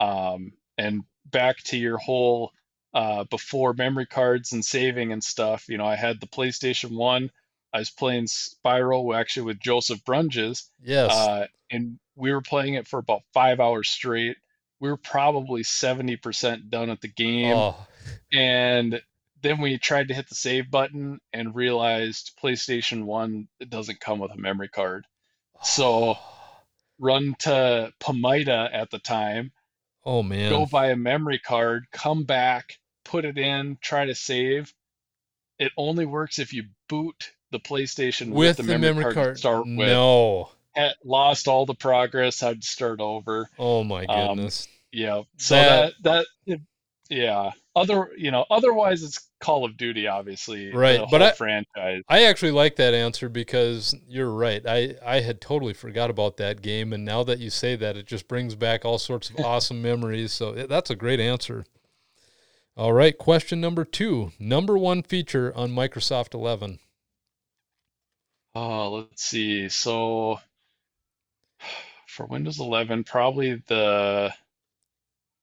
B: Um, and back to your whole uh, before memory cards and saving and stuff, you know, I had the PlayStation 1. I was playing Spyro actually with Joseph Brunges,
A: yes.
B: uh, and we were playing it for about five hours straight. We were probably 70% done at the game
A: oh,
B: and then we tried to hit the save button and realized PlayStation 1 it doesn't come with a memory card. So oh. run to Pamida at the time,
A: oh man.
B: go buy a memory card, come back, put it in, try to save. It only works if you boot the PlayStation
A: with
B: with,
A: the, memory card.
B: to start with.
A: No.
B: Had lost all the progress, I'd start over.
A: Oh my
B: Um,
A: goodness.
B: Yeah. So
A: That-
B: that that, yeah. Other you know, otherwise it's Call of Duty, obviously.
A: Right, but I-
B: franchise.
A: I actually like that answer because you're right. I, I had totally forgot about that game, and now that you say that, it just brings back all sorts of awesome memories. So that's a great answer. All right, question number two. Number one feature on Microsoft 11.
B: Oh, let's see. So for Windows 11, probably the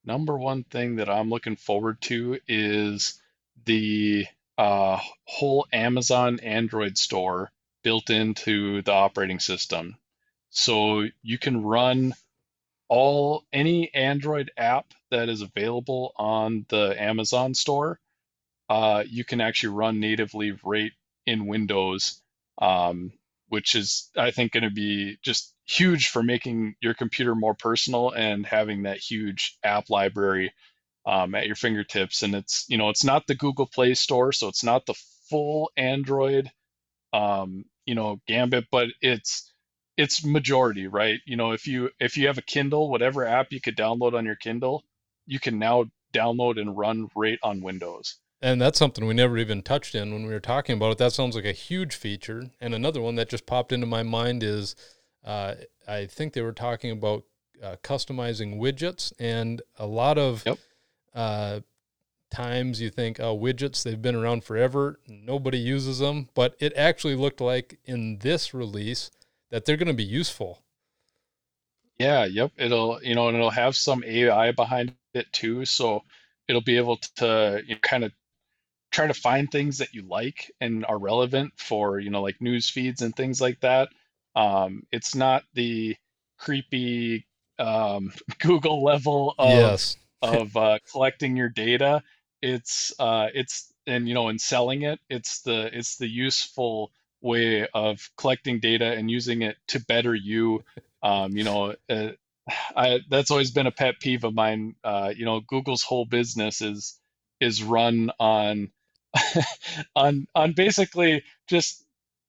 B: number one thing that I'm looking forward to is the uh, whole Amazon Android store built into the operating system. So you can run all any Android app that is available on the Amazon store. Uh, you can actually run natively right in Windows, um, which is I think going to be just huge for making your computer more personal and having that huge app library um, at your fingertips. And it's you know it's not the Google Play Store, so it's not the full Android um, you know gambit, but it's it's majority, right? You know, if you if you have a Kindle, whatever app you could download on your Kindle, you can now download and run right on Windows.
A: And that's something we never even touched in when we were talking about it. That sounds like a huge feature. And another one that just popped into my mind is uh, I think they were talking about uh, customizing widgets, and a lot of
B: Yep.
A: uh, times you think, oh, widgets, they've been around forever, nobody uses them. But it actually looked like in this release that they're going to be useful.
B: Yeah, yep. It'll, you know, and it'll have some AI behind it too. So it'll be able to you know, kind of try to find things that you like and are relevant for, you know, like news feeds and things like that. Um, it's not the creepy um, Google level of
A: yes.
B: of uh, collecting your data. It's uh, it's and you know, and selling it. It's the it's the useful way of collecting data and using it to better you. Um, you know, uh, I that's always been a pet peeve of mine. Uh, you know, Google's whole business is is run on on on basically just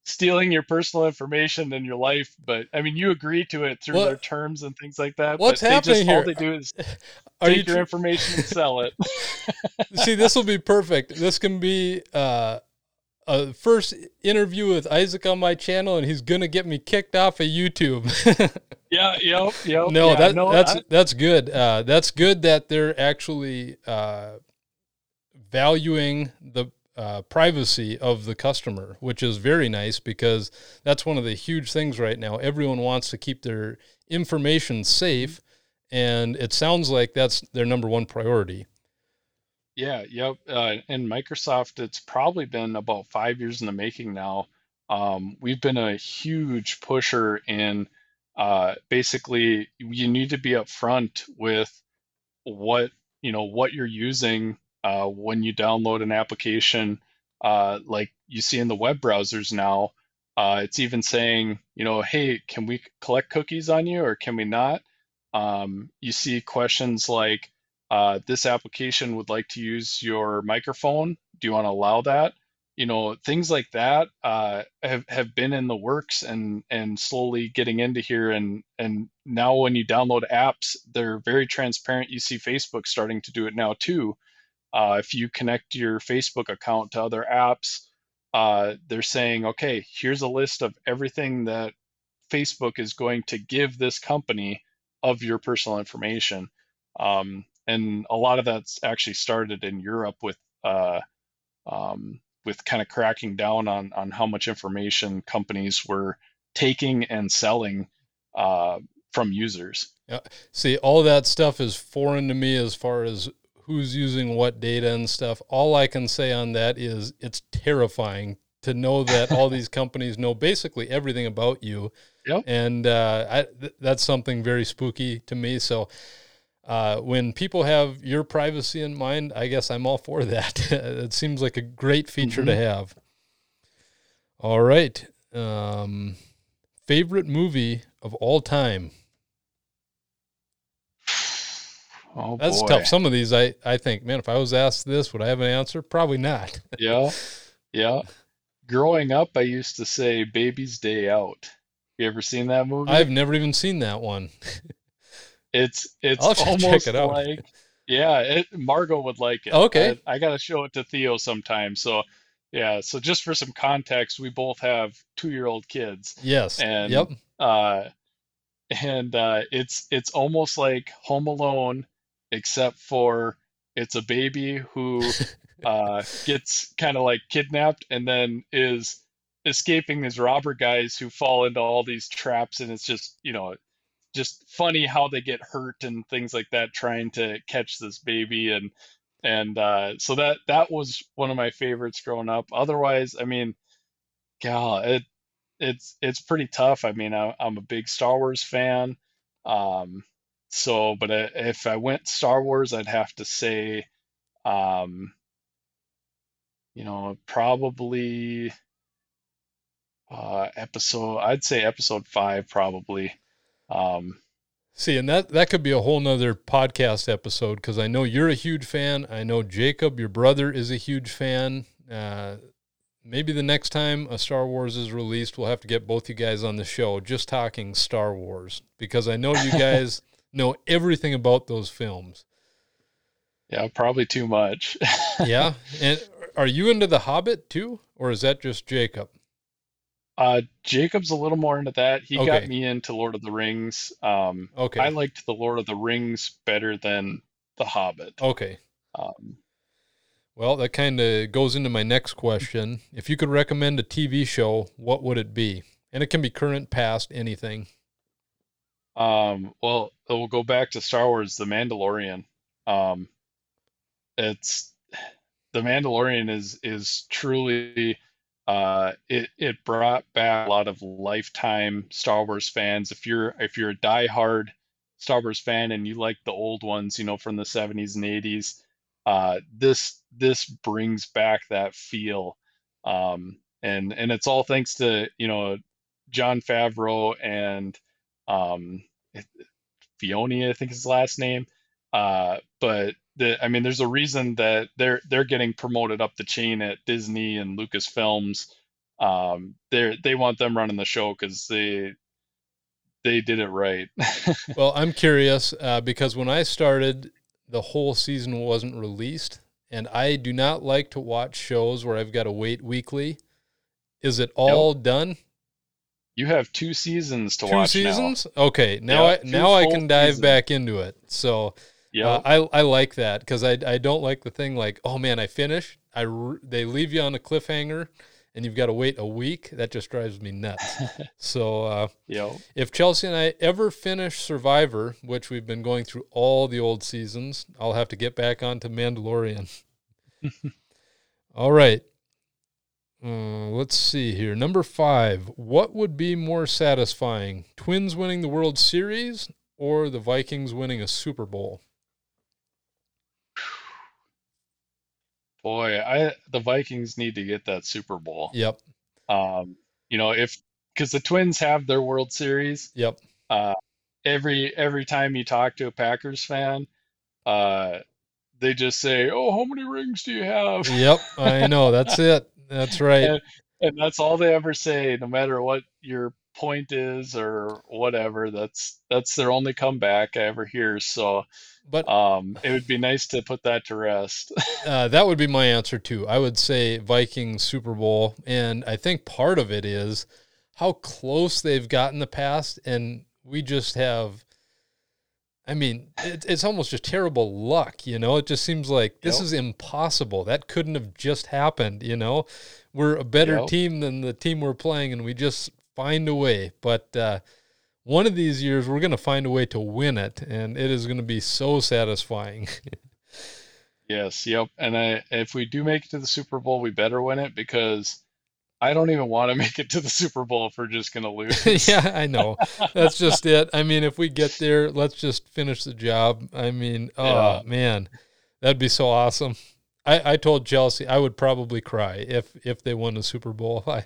B: stealing your personal information and your life. But I mean, you agree to it through
A: What-
B: their terms and things like that.
A: What's
B: but they just,
A: happening
B: All they do is
A: Are
B: take
A: you
B: your information and sell it.
A: See, this will be perfect. This can be uh, a first interview with Isaac on my channel, and he's gonna get me kicked off of YouTube.
B: yeah, yep, yep.
A: no,
B: yeah,
A: that
B: no,
A: that's
B: I-
A: that's good. Uh, that's good that they're actually uh, valuing the uh, privacy of the customer, which is very nice because that's one of the huge things right now. Everyone wants to keep their information safe, and it sounds like that's their number one priority.
B: Yeah, yep. Uh, and Microsoft, it's probably been about five years in the making now. Um, we've been a huge pusher in uh, basically you need to be upfront with what you know what you're using uh, when you download an application. Uh, like you see in the web browsers now, uh, it's even saying, you know, hey, can we collect cookies on you or can we not? Um, you see questions like, uh, this application would like to use your microphone. Do you want to allow that? You know, things like that uh, have have been in the works and and slowly getting into here. And and now when you download apps, they're very transparent. You see Facebook starting to do it now too. Uh, if you connect your Facebook account to other apps, uh, they're saying, okay, here's a list of everything that Facebook is going to give this company of your personal information. Um, and a lot of that's actually started in Europe with uh, um, with kind of cracking down on on how much information companies were taking and selling uh, from users. Yeah.
A: See, all that stuff is foreign to me as far as who's using what data and stuff. All I can say on that is it's terrifying to know that all these companies know basically everything about you.
B: Yep.
A: And uh, I, th- that's something very spooky to me. So uh, when people have your privacy in mind, I guess I'm all for that. it seems like a great feature to have. All right. Um, favorite movie of all time?
B: Oh
A: That's
B: boy.
A: tough. Some of these, I, I think, man, if I was asked this, would I have an answer? Probably not.
B: Yeah, yeah. Growing up, I used to say "Baby's Day Out." You ever seen that movie?
A: I've never even seen that one.
B: It's it's
A: I'll have check
B: almost
A: it out.
B: like yeah, it, Margot would like it.
A: Okay.
B: I, I got to show it to Theo sometime. So yeah, so just for some context, we both have two-year-old kids,
A: Yes.
B: And-
A: yep.
B: uh, and uh, it's it's almost like Home Alone, except for it's a baby who uh, gets kind of like kidnapped and then is escaping these robber guys who fall into all these traps and it's just you know just funny how they get hurt and things like that trying to catch this baby and and uh, so that that was one of my favorites growing up. Otherwise i mean gal it it's it's pretty tough. I mean I, i'm a big star wars fan. Um so but if i went star wars i'd have to say um you know probably uh episode i'd say episode five probably um,
A: See, and that that could be a whole nother podcast episode because I know you're a huge fan. I know Jacob, your brother, is a huge fan. Uh, maybe the next time a Star Wars is released, we'll have to get both you guys on the show, just talking Star Wars, because I know you guys know everything about those films.
B: Yeah, probably too much.
A: yeah, and are you into The Hobbit too, or is that just Jacob?
B: Uh, Jacob's a little more into that. He okay. got me into Lord of the Rings. Um, okay. I liked the Lord of the Rings better than the Hobbit.
A: Okay. Um, well, that kind of goes into my next question. If you could recommend a TV show, what would it be? And it can be current, past, anything.
B: Um, well, we'll go back to Star Wars, The Mandalorian. Um, it's The Mandalorian is is truly uh, it it brought back a lot of lifetime Star Wars fans. If you're if you're a diehard Star Wars fan and you like the old ones, you know, from the 70s and 80s, uh, this this brings back that feel. Um, and and it's all thanks to you know Jon Favreau and um, Filoni, I think is his last name. Uh, but the, I mean, there's a reason that they're they're getting promoted up the chain at Disney and Lucasfilms. Um, they they want them running the show because they they did it right.
A: well, I'm curious uh, because when I started, the whole season wasn't released, and I do not like to watch shows where I've got to wait weekly. Is it all nope. done?
B: You have two seasons to
A: two
B: watch.
A: Two seasons? Now. Okay, now I now I can dive seasons. back into it. So yeah, uh, I I like that because I I don't like the thing like oh man I finish I they leave you on a cliffhanger and you've got to wait a week that just drives me nuts. so uh,
B: yeah,
A: if Chelsea and I ever finish Survivor, which we've been going through all the old seasons, I'll have to get back onto Mandalorian. all right. Uh, let's see here. Number five. What would be more satisfying? Twins winning the World Series or the Vikings winning a Super Bowl?
B: boy, I the Vikings need to get that Super Bowl.
A: Yep.
B: Um, you know, if because the Twins have their World Series.
A: Yep.
B: Uh, every every time you talk to a Packers fan, uh, they just say, "Oh, how many rings do you have?"
A: Yep, I know. That's it. That's right.
B: and, and that's all they ever say, no matter what your point is or whatever. That's that's their only comeback I ever hear. So
A: but
B: um, it would be nice to put that to rest.
A: uh, that would be my answer too. I would say Vikings Super Bowl, and I think part of it is how close they've gotten in the past, and we just have. I mean, it, it's almost just terrible luck, you know. It just seems like this yep. is impossible. That couldn't have just happened, you know. We're a better yep. team than the team we're playing, and we just find a way. But uh, one of these years we're going to find a way to win it and it is going to be so satisfying
B: yes yep and I, if we do make it to the super bowl we better win it because i don't even want to make it to the super bowl if we're just going to lose
A: yeah i know that's just it i mean if we get there let's just finish the job i mean oh yeah. man that'd be so awesome I, I told Chelsea I would probably cry if if they won the Super Bowl. I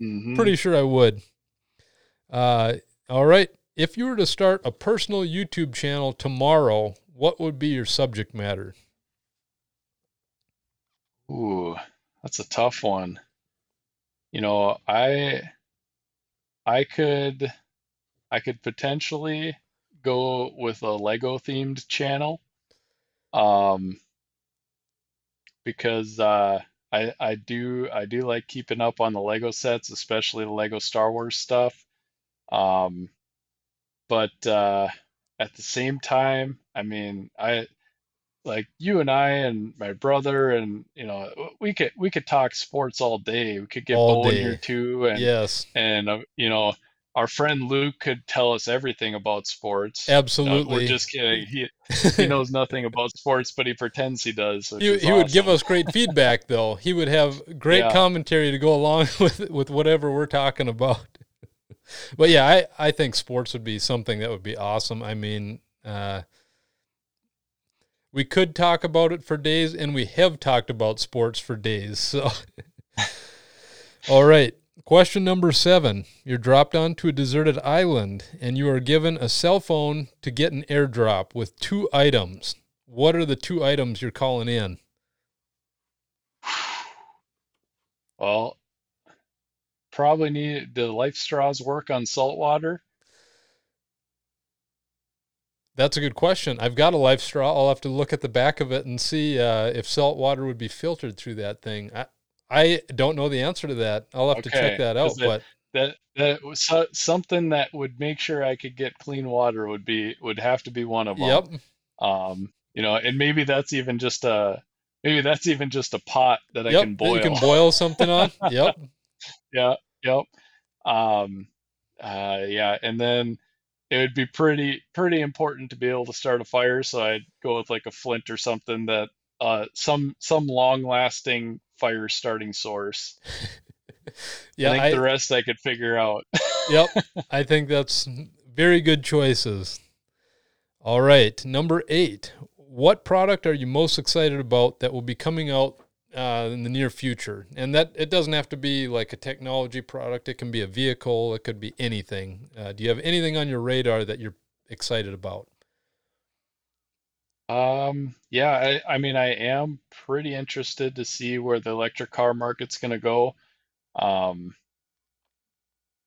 A: mm-hmm. pretty sure I would. Uh, all right. If you were to start a personal YouTube channel tomorrow, what would be your subject matter?
B: Ooh, that's a tough one. You know, I I could I could potentially go with a Lego themed channel. Um because uh I I do I do like keeping up on the Lego sets, especially the Lego Star Wars stuff. Um, but uh, at the same time, I mean, I like you and I and my brother and you know we could we could talk sports all day. We could get
A: All
B: Bo in here too, and
A: Yes,
B: and uh, you know our friend Luke could tell us everything about sports. Uh, we're just kidding. He he knows nothing about sports, but he pretends he does,
A: He, he would give us great feedback though. He would have great
B: Yeah.
A: commentary to go along with with whatever we're talking about. But yeah, I, I think sports would be something that would be awesome. I mean, uh, we could talk about it for days, and we have talked about sports for days. So, all right. Question number seven. You're dropped onto a deserted island, and you are given a cell phone to get an airdrop with two items. What are the two items you're calling in?
B: Well, probably need the life straws work on salt water.
A: That's a good question. I've got a life straw. I'll have to look at the back of it and see uh, if salt water would be filtered through that thing. I, I don't know the answer to that. I'll have to check that out.
B: it,
A: But
B: that that was so, something that would make sure I could get clean water would be would have to be one of them. yep. Um, you know, and maybe that's even just a maybe that's even just a pot that I can
A: that you can
B: boil.
A: boil something on. Yep,
B: Yeah, yep. Um, uh, yeah, and then it would be pretty pretty important to be able to start a fire, so I'd go with like a flint or something that uh some some long lasting fire starting source. I
A: yeah.
B: think
A: I
B: the rest I could figure out.
A: yep. I think that's very good choices. All right, number eight. What product are you most excited about that will be coming out uh, in the near future? And that it doesn't have to be like a technology product. It can be a vehicle. It could be anything. Uh, do you have anything on your radar that you're excited about?
B: Um, yeah, I, I mean, I am pretty interested to see where the electric car market's going to go. Um,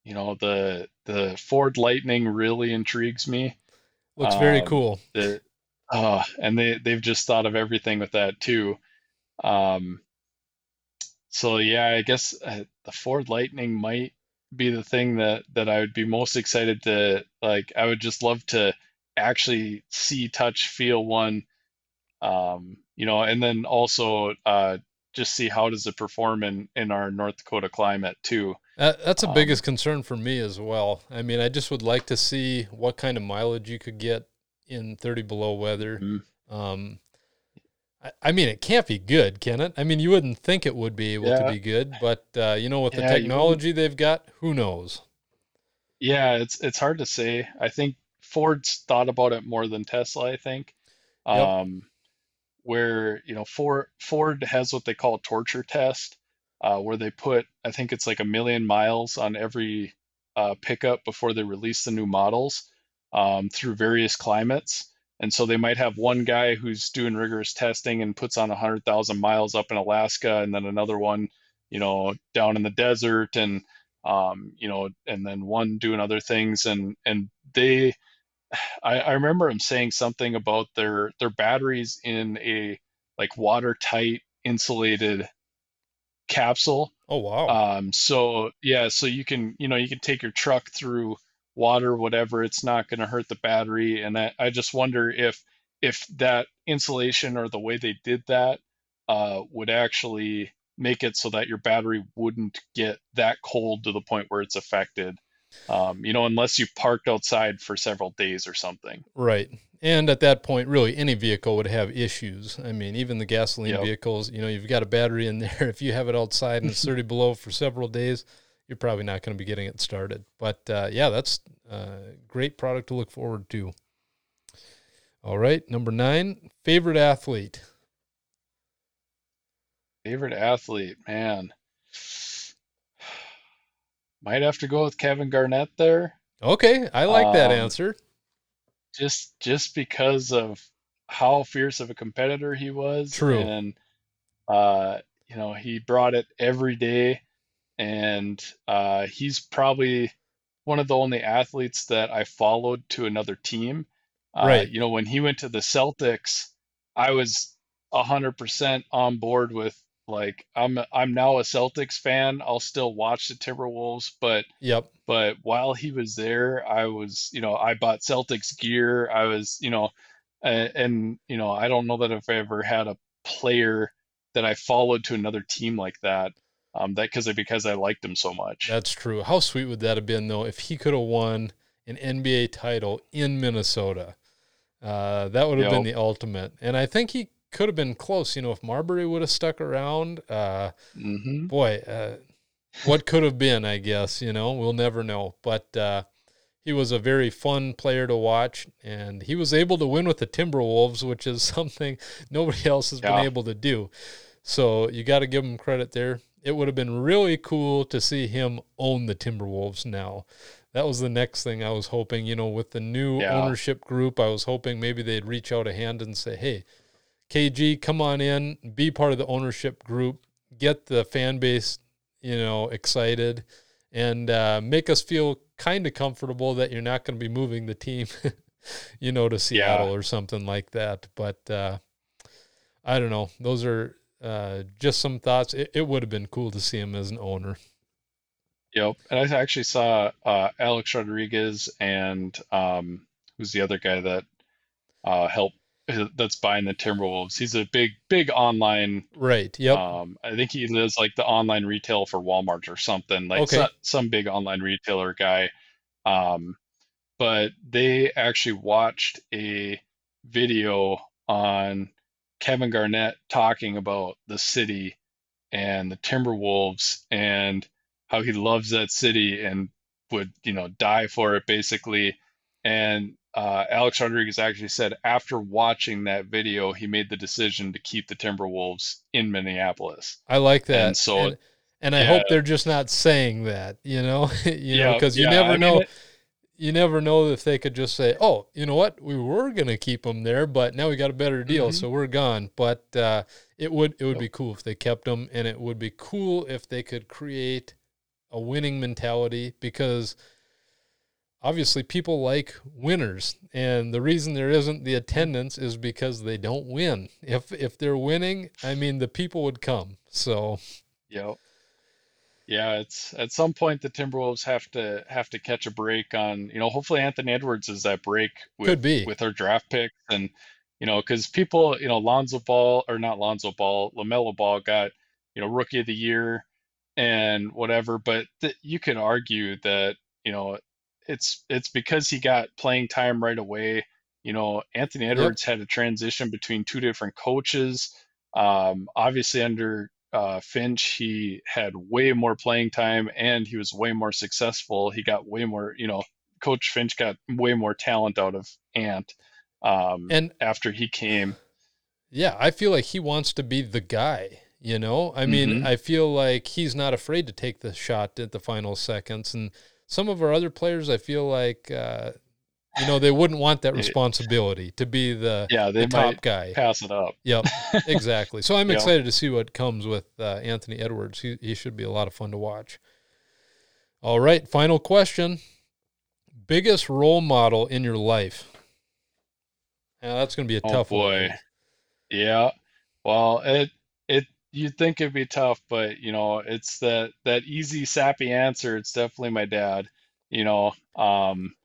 B: you know, the the Ford Lightning really intrigues me.
A: Looks very
B: Um,
A: cool.
B: the uh, and they they've just thought of everything with that too. Um, so yeah, I guess uh, the Ford Lightning might be the thing that that I would be most excited to like. I would just love to actually see, touch, feel one. Um, you know, and then also uh, just see how does it perform in in our North Dakota climate too.
A: That, that's the
B: Um,
A: biggest concern for me as well. I mean, I just would like to see what kind of mileage you could get in 30 below weather.
B: Mhm.
A: Um, I, I mean, it can't be good, can it? I mean, you wouldn't think it would be able to be good, but uh, you know, with the
B: yeah, wouldn't.
A: technology they've got, who knows?
B: Yeah, it's it's hard to say. I think Ford's thought about it more than Tesla, I think.
A: Yep.
B: Um, where, you know, Ford Ford has what they call a torture test, uh, where they put, I think it's like a million miles on every uh, pickup before they release the new models, um, through various climates. And so they might have one guy who's doing rigorous testing and puts on 100,000 miles up in Alaska, and then another one, you know, down in the desert, and um, you know, and then one doing other things, and and they I, I remember him saying something about their their batteries in a like watertight insulated capsule.
A: Oh, wow.
B: Um, so yeah, so you can you know you can take your truck through water, whatever. It's not going to hurt the battery. And I, I just wonder if if that insulation or the way they did that uh, would actually make it so that your battery wouldn't get that cold to the point where it's affected. Um, you know, unless you parked outside for several days or something.
A: Right. And at that point, really, any vehicle would have issues. I mean, even the gasoline
B: Yep.
A: vehicles, you know, you've got a battery in there. If you have it outside and it's 30 below for several days, you're probably not going to be getting it started. But uh, yeah, that's a great product to look forward to. All right. Number nine, favorite athlete.
B: Favorite athlete, man. Might have to go with Kevin Garnett there.
A: Okay. I like that
B: Um,
A: answer.
B: just just because of how fierce of a competitor he was
A: True.
B: and uh you know he brought it every day and uh he's probably one of the only athletes that I followed to another team uh
A: Right.
B: you know when he went to the Celtics I was a hundred percent on board with like I'm I'm now a Celtics fan I'll still watch the Timberwolves but
A: Yep.
B: but while he was there, I was, you know, I bought Celtics gear. I was, you know, and, and you know, I don't know that if I ever had a player that I followed to another team like that. Um, that because because I liked him so much.
A: That's true. How sweet would that have been though if he could have won an NBA title in Minnesota? Uh, that would have yep. been the ultimate. And I think he could have been close. You know, if Marbury would have stuck around, uh, mm-hmm. boy, uh, what could have been? I guess you know we'll never know. But uh, he was a very fun player to watch, and he was able to win with the Timberwolves, which is something nobody else has yeah. been able to do. So you got to give him credit there. It would have been really cool to see him own the Timberwolves now. That was the next thing I was hoping, you know, with the new yeah. ownership group, I was hoping maybe they'd reach out a hand and say, "Hey, KG, come on in, be part of the ownership group, get the fan base, you know, excited, and uh, make us feel kind of comfortable that you're not going to be moving the team, you know, to Seattle yeah. or something like that. But uh, I don't know. Those are uh, just some thoughts. It, it would have been cool to see him as an owner.
B: Yep, and I actually saw uh, Alex Rodriguez and um, who's the other guy that uh, helped that's buying the Timberwolves. He's a big, big online.
A: Right. Yep.
B: Um, I think he does like the online retail for Walmart or something like okay. some, some big online retailer guy. Um, but they actually watched a video on Kevin Garnett talking about the city and the Timberwolves and how he loves that city and would you know die for it basically. And uh, Alex Rodriguez actually said after watching that video, he made the decision to keep the Timberwolves in Minneapolis.
A: I like that. And so, and, and I yeah. hope they're just not saying that, you know, you yeah, know, because you yeah, never I know. Mean, you never know if they could just say, "Oh, you know what? We were going to keep them there, but now we got a better deal, mm-hmm. so we're gone." But uh, it would it would be cool if they kept them, and it would be cool if they could create a winning mentality because obviously people like winners and the reason there isn't the attendance is because they don't win if if they're winning i mean the people would come so
B: yep yeah it's at some point the timberwolves have to have to catch a break on you know hopefully anthony edwards is that break with,
A: could be
B: with our draft picks and you know because people you know lonzo ball or not lonzo ball lamelo ball got you know rookie of the year and whatever but th- you can argue that you know it's it's because he got playing time right away. You know, Anthony Edwards yep. had a transition between two different coaches. Um, obviously, under uh, Finch, he had way more playing time and he was way more successful. He got way more, you know, Coach Finch got way more talent out of Ant um, and after he came.
A: Yeah, I feel like he wants to be the guy. You know, I mean, mm-hmm. I feel like he's not afraid to take the shot at the final seconds, and some of our other players, I feel like, uh, you know, they wouldn't want that responsibility to be the,
B: yeah, they
A: the top guy.
B: Pass it up.
A: Yep, exactly. So I'm yep. excited to see what comes with uh, Anthony Edwards. He, he should be a lot of fun to watch. All right, final question. Biggest role model in your life? Yeah, that's going to be a oh, tough boy. One.
B: Yeah. Well, it it you'd think it'd be tough, but you know, it's that that easy sappy answer. It's definitely my dad. You know, um,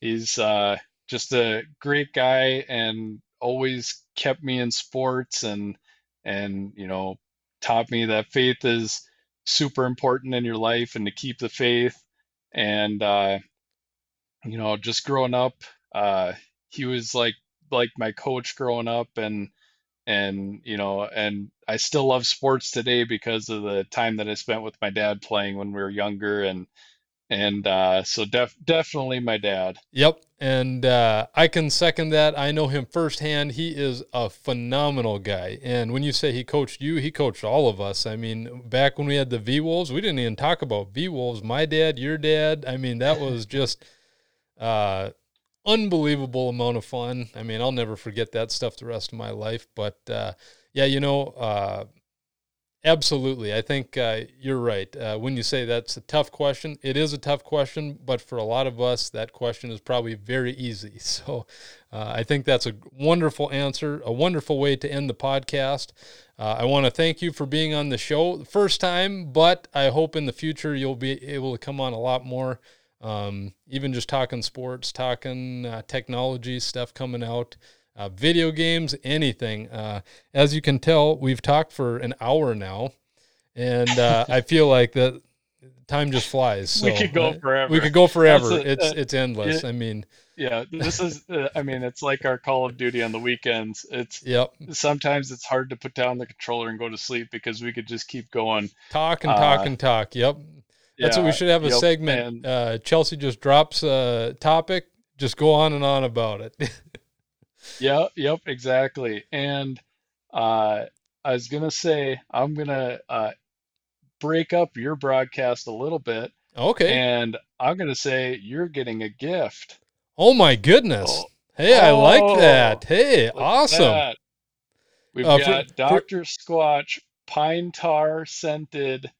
B: he's uh, just a great guy and always kept me in sports and and you know taught me that faith is super important in your life and to keep the faith. And uh, you know just growing up uh, he was like like my coach growing up and and you know and i still love sports today because of the time that i spent with my dad playing when we were younger and and uh, so def- definitely my dad.
A: Yep. And uh, i can second that. I know him firsthand. He is a phenomenal guy. And when you say he coached you he coached all of us. I mean back when we had the v wolves we didn't even talk about v wolves my dad your dad. I mean that was just uh, unbelievable amount of fun. I mean, I'll never forget that stuff the rest of my life. But uh, yeah, you know, uh, absolutely. I think uh, you're right. Uh, when you say that's a tough question, it is a tough question. But for a lot of us, that question is probably very easy. So uh, I think that's a wonderful answer, a wonderful way to end the podcast. Uh, I want to thank you for being on the show the first time, but I hope in the future you'll be able to come on a lot more. Um, even just talking sports, talking uh, technology stuff coming out. Uh, video games, anything. Uh, as you can tell, we've talked for an hour now, and uh, I feel like that time just flies. So,
B: we could go forever.
A: We could go forever. A, it's it's endless.
B: It,
A: I mean,
B: yeah, this is. Uh, I mean, it's like our Call of Duty on the weekends. It's
A: yep.
B: Sometimes it's hard to put down the controller and go to sleep because we could just keep going.
A: Talk and talk uh, and talk. Yep. That's yeah, what we should have a yep, segment. Uh, Chelsea just drops a topic, just go on and on about it.
B: yep, yep, exactly. And uh, I was gonna say I'm gonna uh, break up your broadcast a little bit.
A: Okay.
B: And I'm gonna say you're getting a gift.
A: Oh my goodness! Oh. Hey, I like that. Hey, awesome. That.
B: We've uh, got for, Dr. For... Squatch pine tar scented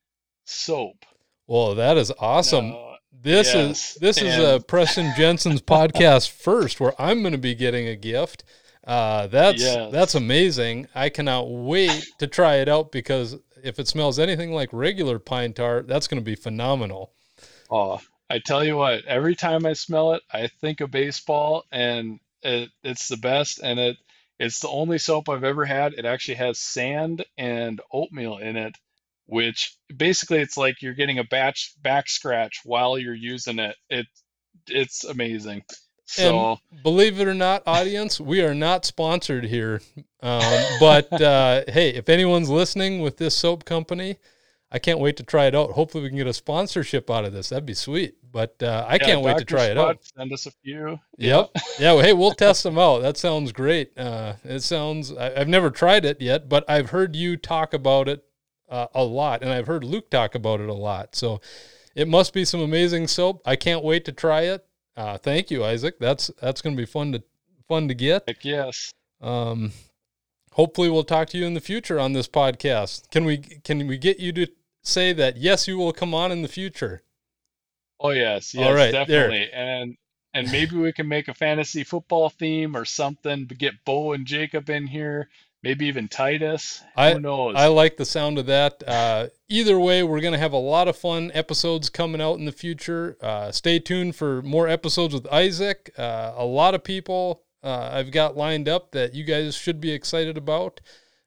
B: soap.
A: Well, that is awesome. This yes. is this and... is a Preston Jensen's podcast first, where I'm going to be getting a gift. Uh, that's yes. that's amazing. I cannot wait to try it out because if it smells anything like regular pine tar, that's going to be phenomenal.
B: Oh, I tell you what, every time I smell it, I think of baseball, and it, it's the best. And it it's the only soap I've ever had. It actually has sand and oatmeal in it, which basically it's like you're getting a batch back scratch while you're using it. It it's amazing. So
A: and believe it or not, audience, we are not sponsored here. Um, but uh, hey, if anyone's listening with this soap company, I can't wait to try it out. Hopefully, we can get a sponsorship out of this. That'd be sweet. But uh, I yeah, can't wait to try Spot, it out.
B: Send us a few.
A: Yep. yeah. Well, hey, we'll test them out. That sounds great. Uh, it sounds. I, have never tried it yet, but I've heard you talk about it uh, a lot, and I've heard Luke talk about it a lot. So it must be some amazing soap. I can't wait to try it. Uh, thank you, Isaac. That's that's going to be fun to fun to get.
B: Heck yes.
A: Um, hopefully, we'll talk to you in the future on this podcast. Can we can we get you to say that yes, you will come on in the future?
B: Oh yes, yes, All right, definitely. There. And and maybe we can make a fantasy football theme or something. To get Bo and Jacob in here maybe even Titus. Who
A: I,
B: knows?
A: I like the sound of that. Uh, either way, we're going to have a lot of fun episodes coming out in the future. Uh, stay tuned for more episodes with Isaac. Uh, a lot of people uh, I've got lined up that you guys should be excited about.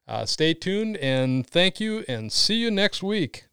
A: Uh, stay tuned and thank you, and see you next week.